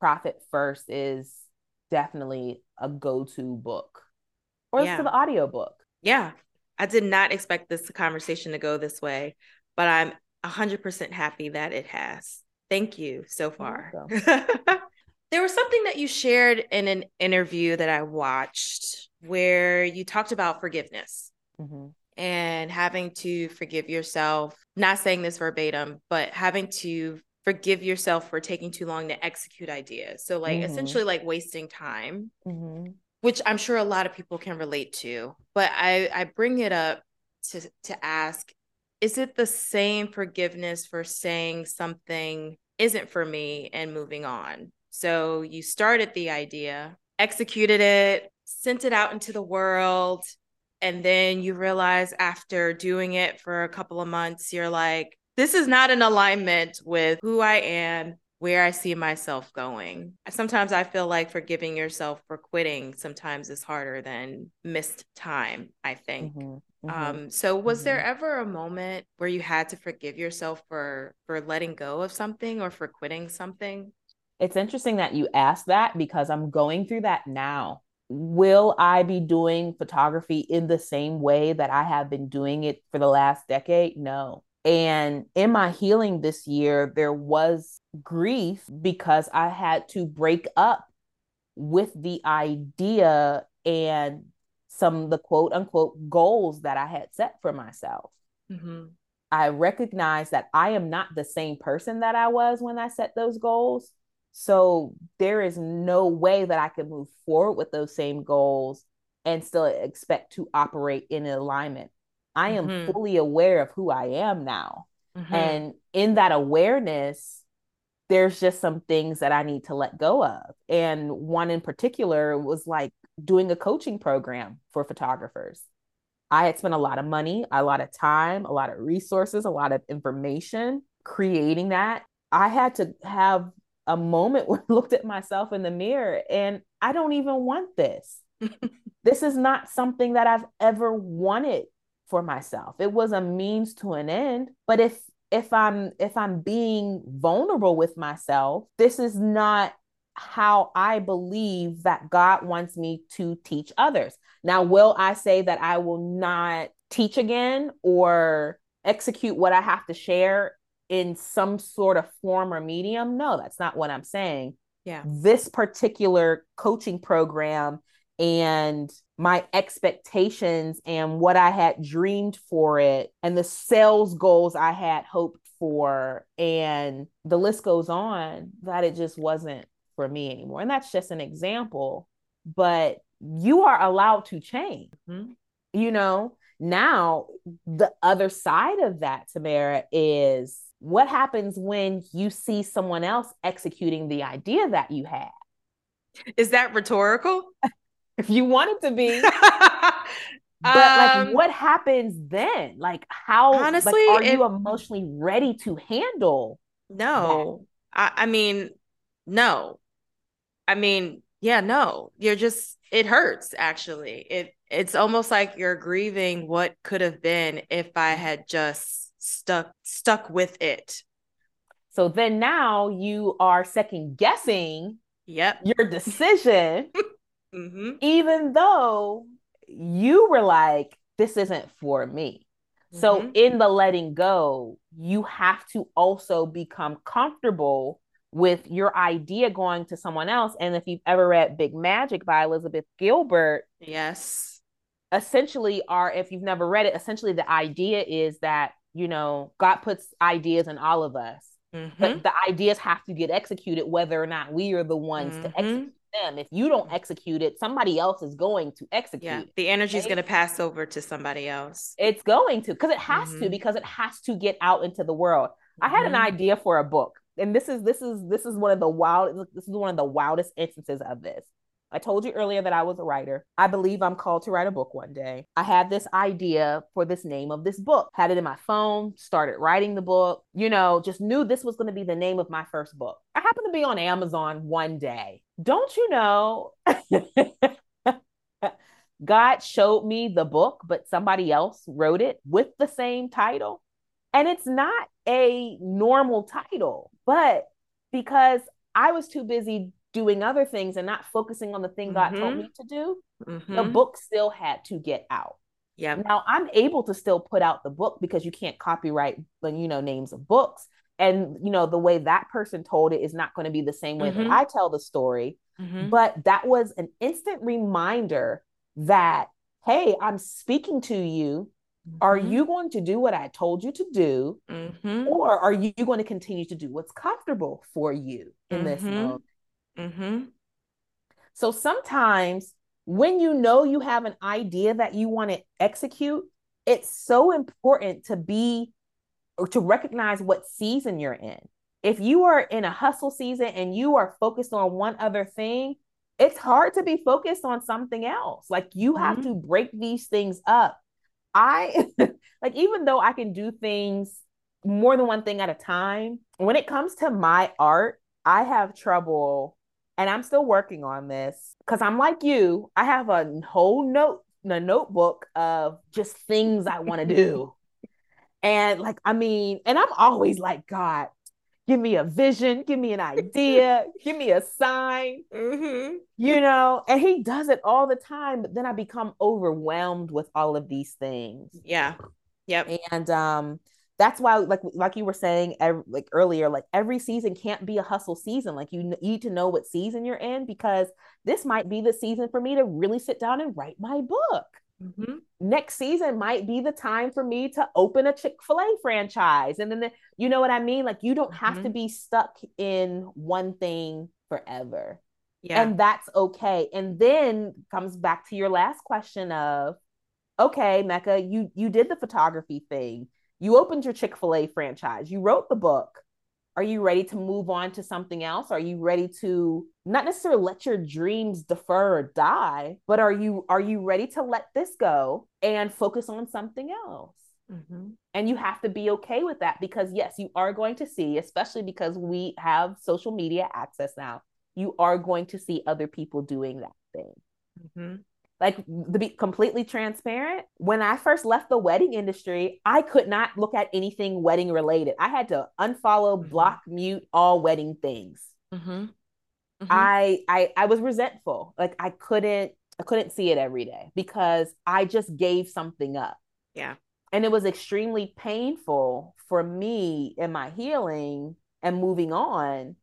profit first is definitely a go-to book or yeah. to the audio book yeah. I did not expect this conversation to go this way but i'm 100% happy that it has. Thank you so far There was something that you shared in an interview that I watched where you talked about forgiveness mm-hmm. and having to forgive yourself. Not saying this verbatim, but having to forgive yourself for taking too long to execute ideas. So, like, mm-hmm. essentially, like wasting time, mm-hmm. which I'm sure a lot of people can relate to. But I, I bring it up to, to ask is it the same forgiveness for saying something isn't for me and moving on? So you started the idea, executed it, sent it out into the world. And then you realize after doing it for a couple of months, you're like, this is not in alignment with who I am, where I see myself going. Sometimes I feel like forgiving yourself for quitting sometimes is harder than missed time, I think. Mm-hmm. Mm-hmm. Um, so was mm-hmm. there ever a moment where you had to forgive yourself for for letting go of something or for quitting something? It's interesting that you asked that because I'm going through that now. Will I be doing photography in the same way that I have been doing it for the last decade? No. And in my healing this year, there was grief because I had to break up with the idea and some of the quote unquote goals that I had set for myself. Mm-hmm. I recognize that I am not the same person that I was when I set those goals. So there is no way that I can move forward with those same goals and still expect to operate in alignment. I am mm-hmm. fully aware of who I am now. Mm-hmm. And in that awareness, there's just some things that I need to let go of. And one in particular was like doing a coaching program for photographers. I had spent a lot of money, a lot of time, a lot of resources, a lot of information creating that. I had to have a moment where I looked at myself in the mirror and I don't even want this. this is not something that I've ever wanted for myself. It was a means to an end. But if if I'm if I'm being vulnerable with myself, this is not how I believe that God wants me to teach others. Now, will I say that I will not teach again or execute what I have to share in some sort of form or medium? No, that's not what I'm saying. Yeah. This particular coaching program and my expectations and what I had dreamed for it and the sales goals I had hoped for and the list goes on that it just wasn't for me anymore. And that's just an example, but you are allowed to change. Mm-hmm. You know, now the other side of that, Tamara, is what happens when you see someone else executing the idea that you had? Is that rhetorical? if you want it to be. but like um, what happens then? Like how honestly like, are it, you emotionally ready to handle? No. I, I mean, no. I mean, yeah, no. You're just it hurts actually. It it's almost like you're grieving what could have been if I had just stuck stuck with it. So then now you are second guessing yep. your decision mm-hmm. even though you were like, this isn't for me. Mm-hmm. So, in the letting go, you have to also become comfortable with your idea going to someone else. And if you've ever read Big Magic by Elizabeth Gilbert, yes, essentially, are if you've never read it, essentially the idea is that, you know, God puts ideas in all of us. Mm-hmm. But the ideas have to get executed whether or not we are the ones mm-hmm. to execute them. If you don't execute it, somebody else is going to execute. Yeah, the energy is going to pass over to somebody else. It's going to because it has mm-hmm. to because it has to get out into the world. I had an mm-hmm. idea for a book, and this is this is this is one of the wild this is one of the wildest instances of this. I told you earlier that I was a writer. I believe I'm called to write a book one day. I had this idea for this name of this book, had it in my phone, started writing the book, you know, just knew this was going to be the name of my first book. I happened to be on Amazon one day. Don't you know? God showed me the book, but somebody else wrote it with the same title. And it's not a normal title, but because I was too busy doing other things and not focusing on the thing mm-hmm. God told me mm-hmm. to do, mm-hmm. the book still had to get out. Yeah. Now I'm able to still put out the book because you can't copyright the you know names of books. And you know the way that person told it is not going to be the same way mm-hmm. that I tell the story. Mm-hmm. But that was an instant reminder that hey, I'm speaking to you. Are mm-hmm. you going to do what I told you to do? Or are you going to continue to do what's comfortable for you in this moment? Mm-hmm. So sometimes when you know you have an idea that you want to execute, it's so important to be or to recognize what season you're in. If you are in a hustle season and you are focused on one other thing, it's hard to be focused on something else. Like you have mm-hmm. to break these things up. I like even though I can do things more than one thing at a time, when it comes to my art, I have trouble and I'm still working on this because I'm like you. I have a whole note, a notebook of just things I want to do. and like, I mean, and I'm always like, God, give me a vision, give me an idea, give me a sign, mm-hmm. you know, and he does it all the time. But then I become overwhelmed with all of these things. Yeah. Yep. And um, that's why like like you were saying every, like earlier like every season can't be a hustle season like you need to know what season you're in because this might be the season for me to really sit down and write my book mm-hmm. next season might be the time for me to open a chick-fil-a franchise and then the, you know what i mean like you don't have mm-hmm. to be stuck in one thing forever yeah. and that's okay and then comes back to your last question of okay mecca you you did the photography thing you opened your Chick fil A franchise. You wrote the book. Are you ready to move on to something else? Are you ready to not necessarily let your dreams defer or die, but are you are you ready to let this go and focus on something else? Mm-hmm. And you have to be okay with that because, yes, you are going to see, especially because we have social media access now, you are going to see other people doing that thing. Mm-hmm. Like to be completely transparent, when I first left the wedding industry, I could not look at anything wedding related. I had to unfollow, mm-hmm. block, mute all wedding things. Mm-hmm. mm-hmm. I, I I was resentful. Like I couldn't I couldn't see it every day because I just gave something up. Yeah. And it was extremely painful for me in my healing and moving on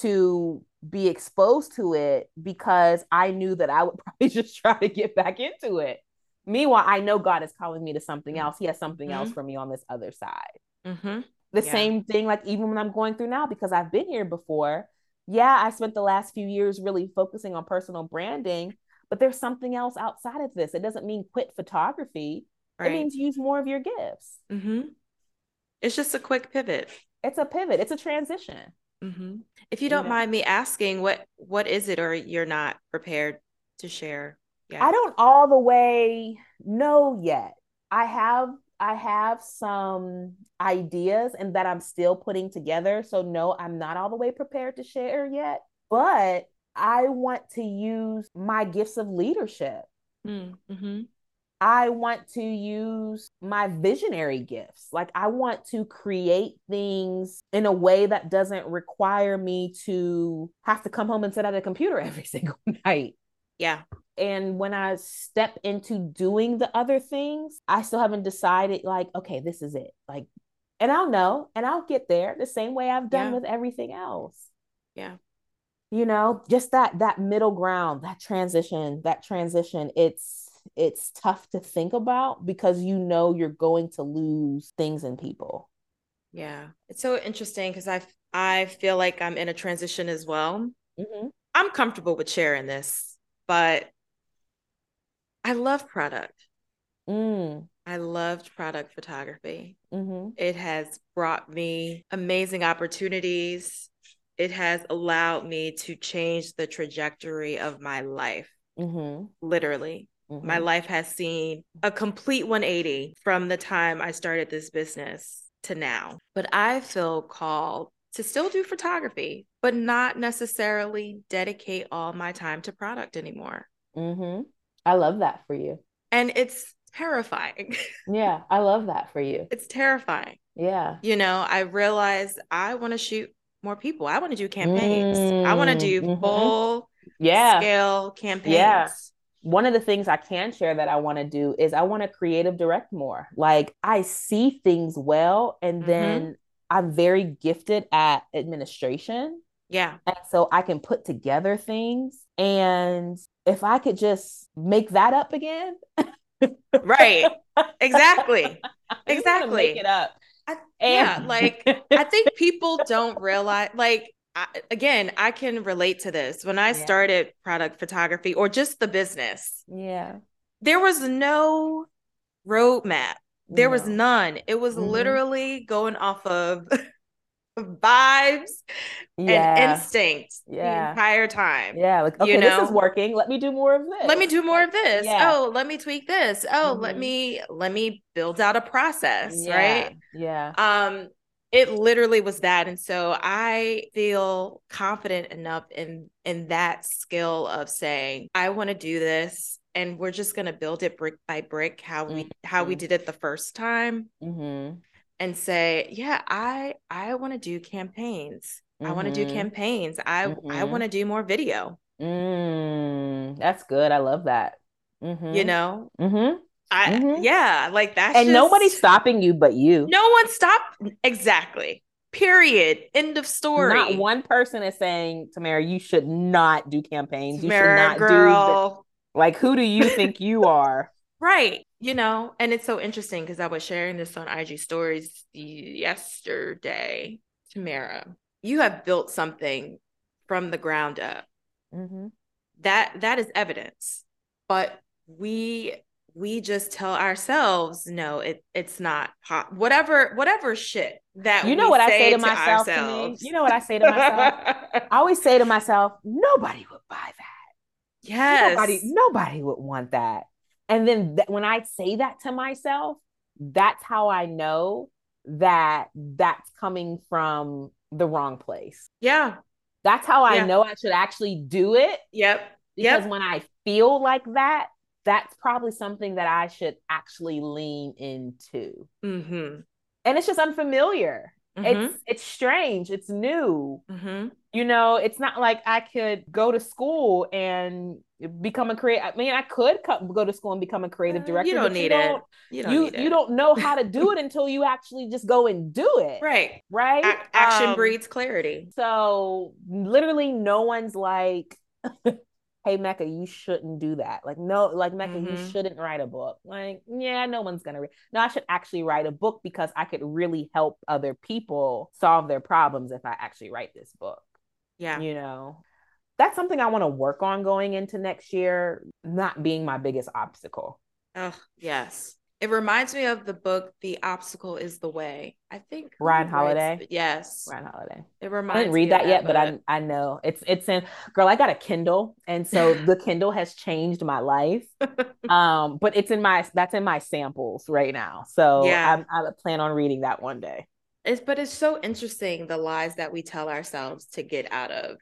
to be exposed to it because I knew that I would probably just try to get back into it. Meanwhile, I know God is calling me to something else. He has something mm-hmm. else for me on this other side. Mm-hmm. The yeah. same thing, like even when I'm going through now, because I've been here before. Yeah, I spent the last few years really focusing on personal branding, but there's something else outside of this. It doesn't mean quit photography. Right. It means use more of your gifts. Mm-hmm. It's just a quick pivot. It's a pivot. It's a transition. Mm-hmm. If you don't mind me asking, what what is it, or you're not prepared to share? Yeah, I don't all the way know yet. I have I have some ideas and that I'm still putting together. So no, I'm not all the way prepared to share yet. But I want to use my gifts of leadership. Mm, mm-hmm. I want to use my visionary gifts. Like, I want to create things in a way that doesn't require me to have to come home and sit at a computer every single night. Yeah. And when I step into doing the other things, I still haven't decided, like, okay, this is it. Like, and I'll know and I'll get there the same way I've done yeah. with everything else. Yeah. You know, just that that middle ground, that transition, that transition, it's it's tough to think about because you know you're going to lose things and people. Yeah. It's so interesting because I I feel like I'm in a transition as well. Mm-hmm. I'm comfortable with sharing this, but I love product. Mm. I loved product photography. Mm-hmm. It has brought me amazing opportunities. It has allowed me to change the trajectory of my life, mm-hmm. literally. Mm-hmm. My life has seen a complete 180 from the time I started this business to now. But I feel called to still do photography, but not necessarily dedicate all my time to product anymore. Mm-hmm. I love that for you. And it's terrifying. yeah, I love that for you. It's terrifying. Yeah. You know, I realize I want to shoot more people. I want to do campaigns. Mm-hmm. I want to do mm-hmm. full yeah. scale campaigns. Yeah one of the things I can share that I want to do is I want to creative direct more. Like I see things well, and mm-hmm. then I'm very gifted at administration. Yeah. And so I can put together things. And if I could just make that up again. right. Exactly. exactly. Make it up. I, yeah. Like I think people don't realize, like, I, again, I can relate to this. When I yeah. started product photography or just the business, yeah, there was no roadmap. There no. was none. It was mm-hmm. literally going off of vibes yeah. and instinct yeah. the entire time. Yeah, like okay, you know? this is working. Let me do more of this. Let me do more of this. Yeah. Oh, let me tweak this. Oh, mm-hmm. let me let me build out a process, yeah. right? Yeah. Um it literally was that and so i feel confident enough in in that skill of saying i want to do this and we're just going to build it brick by brick how we mm-hmm. how we mm-hmm. did it the first time mm-hmm. and say yeah i i want to do campaigns mm-hmm. i want to do campaigns i i mm-hmm. want to do more video mm, that's good i love that mm-hmm. you know I mm-hmm. yeah, like that. And just, nobody's stopping you but you. No one stopped. Exactly. Period. End of story. Not one person is saying, Tamara, you should not do campaigns. Tamara, you should not girl. do the, like who do you think you are? Right. You know, and it's so interesting because I was sharing this on IG stories yesterday. Tamara, you have built something from the ground up. Mm-hmm. That that is evidence. But we we just tell ourselves no it it's not hot whatever whatever shit that you know what I say to, to myself to me? You know what I say to myself? I always say to myself, nobody would buy that. Yes. Nobody, nobody would want that. And then th- when I say that to myself, that's how I know that that's coming from the wrong place. Yeah. That's how I know I should actually do it. Yep. Because yep. when I feel like that, that's probably something that I should actually lean into. Mm-hmm. And it's just unfamiliar. Mm-hmm. It's it's strange. It's new. Mm-hmm. You know, it's not like I could go to school and become a creative. I mean, I could go to school and become a creative uh, director. You don't need you it. Don't, you don't you. You don't know how to do it until you actually just go and do it. Right. Right. A- action um, breeds clarity. So literally, no one's like. hey Mecca, you shouldn't do that. Like, no, like Mecca, mm-hmm. you shouldn't write a book. Like, yeah, no one's gonna read. No, I should actually write a book because I could really help other people solve their problems if I actually write this book. Yeah. You know, that's something I want to work on going into next year, not being my biggest obstacle. Oh, yes. It reminds me of the book "The Obstacle Is the Way." I think Ryan Holiday. yes, Ryan Holiday. It reminds. I didn't read that, that, yet, but I I know it's it's in. Girl, I got a Kindle, and so the Kindle has changed my life. um, but it's in my that's in my samples right now. So yeah, I, I plan on reading that one day. It's but it's so interesting the lies that we tell ourselves to get out of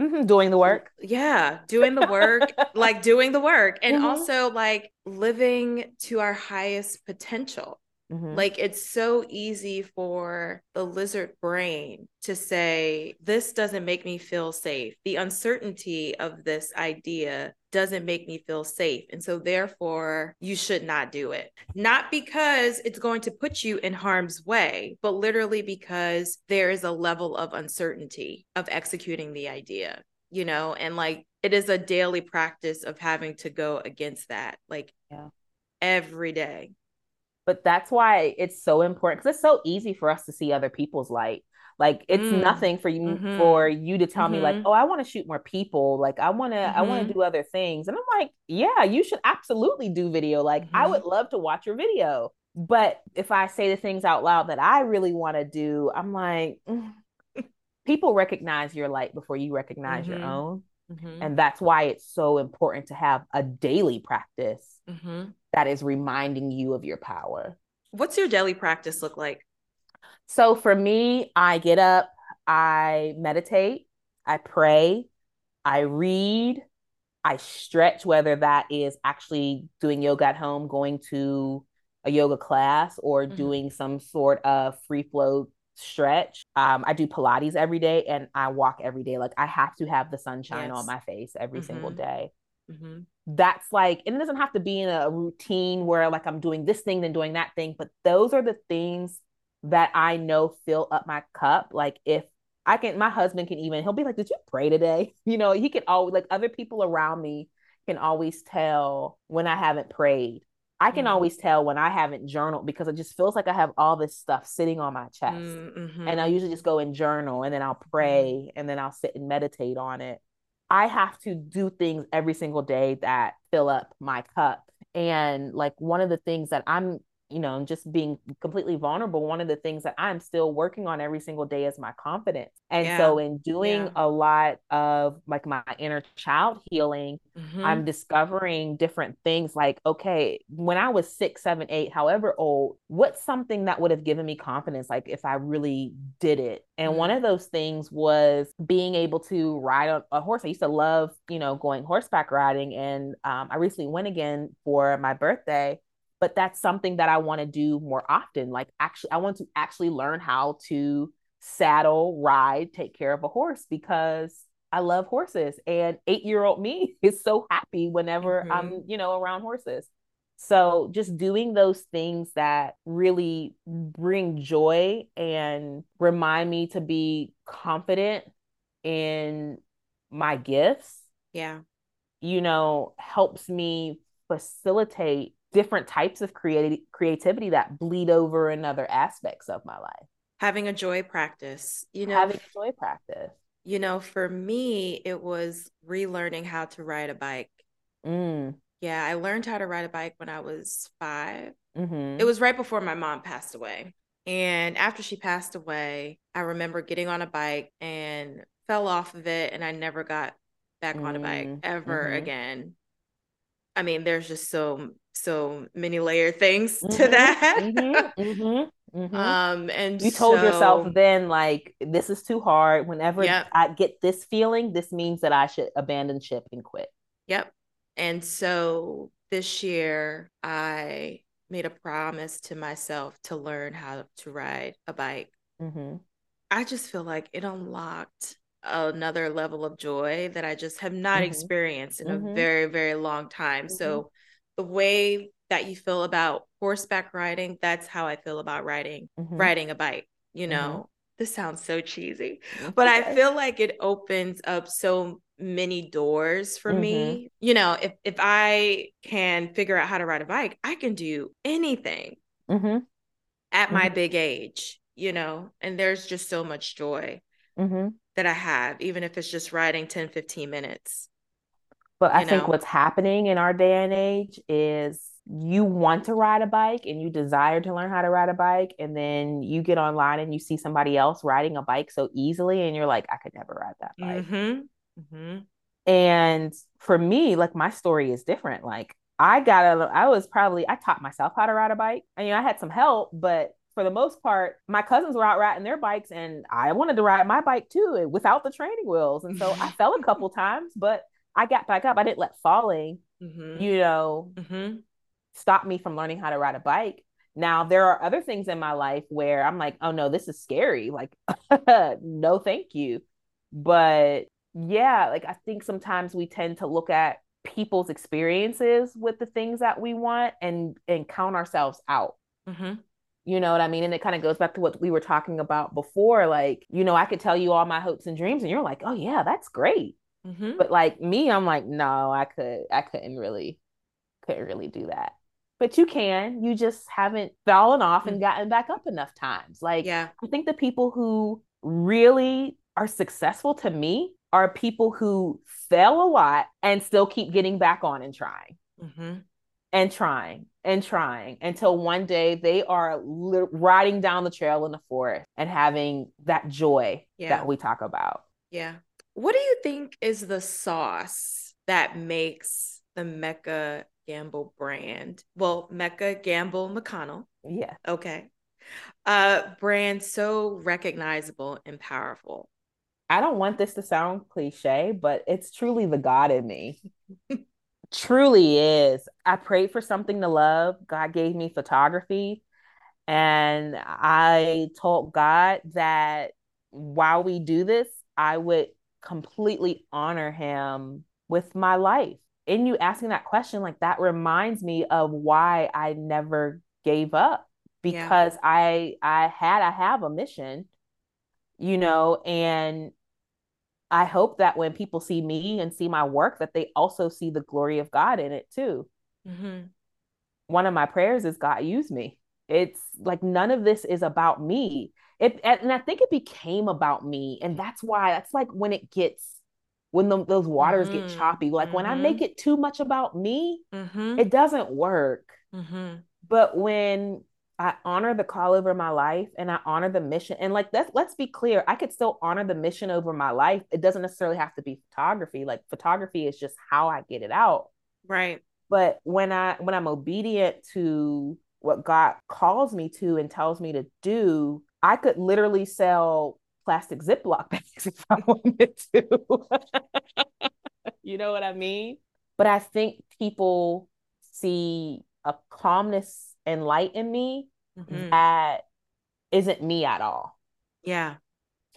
Mm-hmm, doing the work. Yeah, doing the work, like doing the work, and mm-hmm. also like living to our highest potential. Mm-hmm. Like it's so easy for the lizard brain to say, This doesn't make me feel safe. The uncertainty of this idea doesn't make me feel safe. And so, therefore, you should not do it. Not because it's going to put you in harm's way, but literally because there is a level of uncertainty of executing the idea, you know, and like it is a daily practice of having to go against that, like yeah. every day but that's why it's so important because it's so easy for us to see other people's light like it's mm. nothing for you mm-hmm. for you to tell mm-hmm. me like mm-hmm. oh i want to shoot more people like i want to mm-hmm. i want to do other things and i'm like yeah you should absolutely do video like i would mm-hmm. love to watch your video but if i say the things out loud that i really want to do i'm like mm. people recognize your light before you recognize your mm-hmm. own and that's why it's so important to have a daily practice that is reminding you of your power. What's your daily practice look like? So for me, I get up, I meditate, I pray, I read, I stretch, whether that is actually doing yoga at home, going to a yoga class, or mm-hmm. doing some sort of free flow stretch. Um, I do Pilates every day and I walk every day. Like I have to have the sunshine yes. on my face every mm-hmm. single day. Mm-hmm. That's like, and it doesn't have to be in a routine where like I'm doing this thing, then doing that thing, but those are the things that I know fill up my cup. Like if I can, my husband can even, he'll be like, Did you pray today? You know, he can always, like other people around me can always tell when I haven't prayed. I can mm-hmm. always tell when I haven't journaled because it just feels like I have all this stuff sitting on my chest. Mm-hmm. And I usually just go and journal and then I'll mm-hmm. pray and then I'll sit and meditate on it. I have to do things every single day that fill up my cup. And like one of the things that I'm you know, just being completely vulnerable, one of the things that I'm still working on every single day is my confidence. And yeah. so, in doing yeah. a lot of like my inner child healing, mm-hmm. I'm discovering different things like, okay, when I was six, seven, eight, however old, what's something that would have given me confidence, like if I really did it? And mm-hmm. one of those things was being able to ride a, a, horse. I used to love, you know, going horseback riding. And um, I recently went again for my birthday but that's something that I want to do more often. Like actually, I want to actually learn how to saddle, ride, take care of a horse because I love horses. And eight year old me is so happy whenever mm-hmm. I'm, you know, around horses. So just doing those things that really bring joy and remind me to be confident in my gifts. Yeah. You know, helps me facilitate different types of creative creativity that bleed over in other aspects of my life. Having a joy practice, you know, having a joy practice. You know, for me, it was relearning how to ride a bike. Mm. Yeah, I learned how to ride a bike when I was 5 mm-hmm. It was right before my mom passed away. And after she passed away, I remember getting on a bike and fell off of it, and I never got back on a bike Mm, ever mhm. again. I mean, there's just so so many layer things to Mhm, that. mhm, mhm, mhm. um, and You told yourself then, like, this is too hard. Whenever Yep. I get this feeling, this means that I should abandon ship and quit. Yep. And so this year, I made a promise to myself to learn how to ride a bike. hmm I just feel like it unlocked another level of joy that I just have not Mhm. experienced in a very, very long time. So the way that you feel about horseback riding, that's how I feel about riding Mhm. riding a bike. You know, this sounds so cheesy, but I feel like it opens up so many doors for Mhm. me. You know, if if I can figure out how to ride a bike, I can do anything Mhm, at my Mhm. big age, you know, and there's just so much joy mhm. that I have, even if it's just riding 10, 15 minutes. But I think what's happening in our day and age is you want to ride a bike and you desire to learn how to ride a bike, and then you get online and you see somebody else riding a bike so easily, and you're like, I could never ride that bike. Mm-hmm. Mm-hmm. And for me, like my story is different. Like I got a, I was probably, I taught myself how to ride a bike. I mean, I had some help, but for the most part, my cousins were out riding their bikes and I wanted to ride my bike too without the training wheels. And so I fell a couple times, but I got back up. I didn't let falling, Mm-hmm. you know, Mm-hmm. stop me from learning how to ride a bike. Now, there are other things in my life where I'm like, oh no, this is scary. Like, no, thank you. But yeah, like I think sometimes we tend to look at people's experiences with the things that we want and and count ourselves out. Mm-hmm. You know what I mean? And it kind of goes back to what we were talking about before. Like, you know, I could tell you all my hopes and dreams, and you're like, oh yeah, that's great. Mm-hmm. But like me, I'm like, no, I could, I couldn't really, couldn't really do that. But you can. You just haven't fallen off and gotten back up enough times. Like, Yeah. I think the people who really are successful to me are people who fail a lot and still keep getting back on and trying Mm-hmm. and trying and trying until one day they are li- riding down the trail in the forest and having that joy Yeah. that we talk about. Yeah. What do you think is the sauce that makes the Mecca Gamble brand? Well, Mecca Gamble McConnell, Yeah. okay. Uh brand so recognizable and powerful. I don't want this to sound cliche, but it's truly the God in me. truly is. I prayed for something to love. God gave me photography. And I told God that while we do this, I would completely honor him with my life. And you asking that question, like that reminds me of why I never gave up Yeah. because I I had I have a mission, you know, and I hope that when people see me and see my work, that they also see the glory of God in it too. Mm-hmm. One of my prayers is God use me. It's like none of this is about me. It and I think it became about me, and that's why that's like when it gets when the, those waters get Mhm, choppy. Like when I make it too much about me, Mm-hmm. it doesn't work. Mm-hmm. But when I honor the call over my life and I honor the mission, and like let's let's be clear, I could still honor the mission over my life. It doesn't necessarily have to be photography. Like photography is just how I get it out. Right. But when I when I'm obedient to what God calls me to and tells me to do, I could literally sell plastic Ziploc bags if I wanted to. you know what I mean? But I think people see a calmness and light in me Mhm. that isn't me at all. Yeah.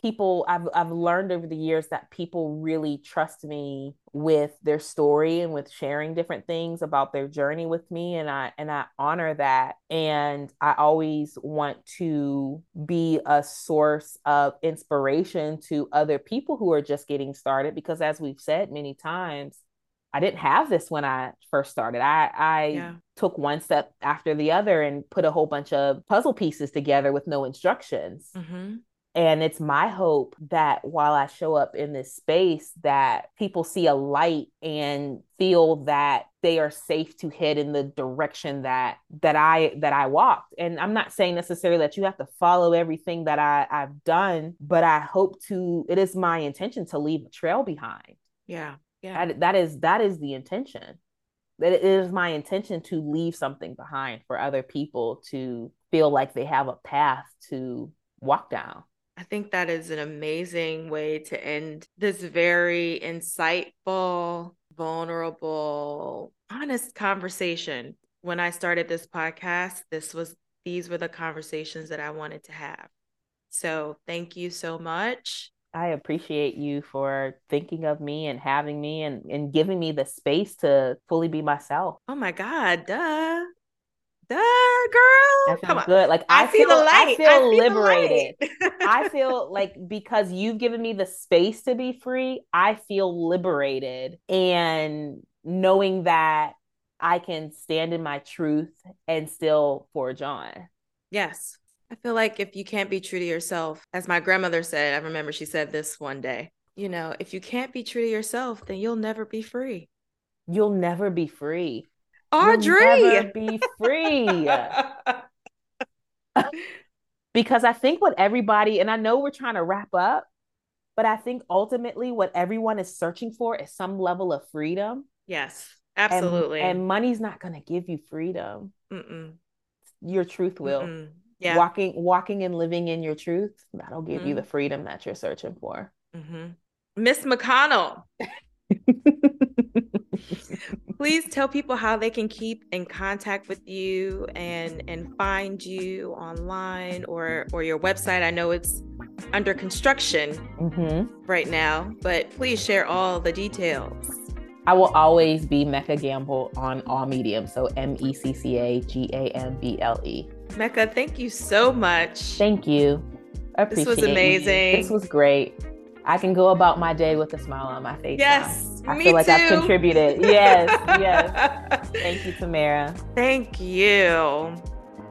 People I've I've learned over the years that people really trust me with their story and with sharing different things about their journey with me and I and I honor that and I always want to be a source of inspiration to other people who are just getting started because as we've said many times I didn't have this when I first started. I I Yeah. took one step after the other and put a whole bunch of puzzle pieces together with no instructions. Mm-hmm. And it's my hope that while I show up in this space that people see a light and feel that they are safe to head in the direction that that I that I walked. And I'm not saying necessarily that you have to follow everything that I, I've done, but I hope to it is my intention to leave a trail behind. Yeah. Yeah. That, that is that is the intention. That it is my intention to leave something behind for other people to feel like they have a path to walk down. I think that is an amazing way to end this very insightful, vulnerable, honest conversation. When I started this podcast, this was these were the conversations that I wanted to have. So, thank you so much. I appreciate you for thinking of me and having me and, and giving me the space to fully be myself. Oh my God, duh. Duh, girl. Come on. good. Like I, I feel, I feel, I feel liberated. I feel like because you've given me the space to be free, I feel liberated. And knowing that I can stand in my truth and still forge on. Yes. I feel like if you can't be true to yourself, as my grandmother said, I remember she said this one day, you know, if you can't be true to yourself, then you'll never be free. You'll never be free. Audrey, never be free. because I think what everybody, and I know we're trying to wrap up, but I think ultimately what everyone is searching for is some level of freedom. Yes, absolutely. And, and money's not going to give you freedom. Mm-mm. Your truth will. Mm-mm. Yeah. Walking, walking, and living in your truth that'll give mm-hmm. you the freedom that you're searching for. Mm-hmm. Miss mm-hmm. McConnell. please tell people how they can keep in contact with you and and find you online or or your website. I know it's under construction mm-hmm. right now but please share all the details. I will always be mecca gamble on all mediums. So m-e-c-c-a-g-a-m-b-l-e mecca thank you so much. Thank you. I appreciate this was amazing you. this was great I can go about my day with a smile on my face. Yes, now. I feel like too. I've contributed. Yes, yes. Thank you, Tamara. Thank you.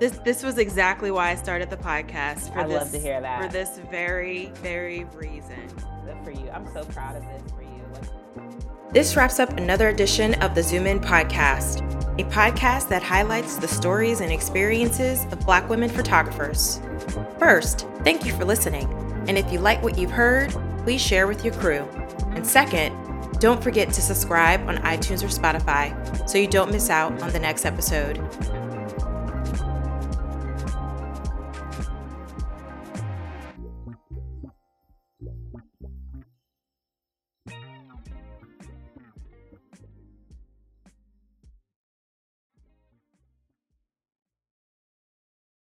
This this was exactly why I started the podcast. For I this, love to hear that. For this very very reason. Good for you. I'm so proud of this for you. This wraps up another edition of the Zoom In podcast, a podcast that highlights the stories and experiences of Black women photographers. First, thank you for listening. And if you like what you've heard, please share with your crew. And second, don't forget to subscribe on iTunes or Spotify so you don't miss out on the next episode.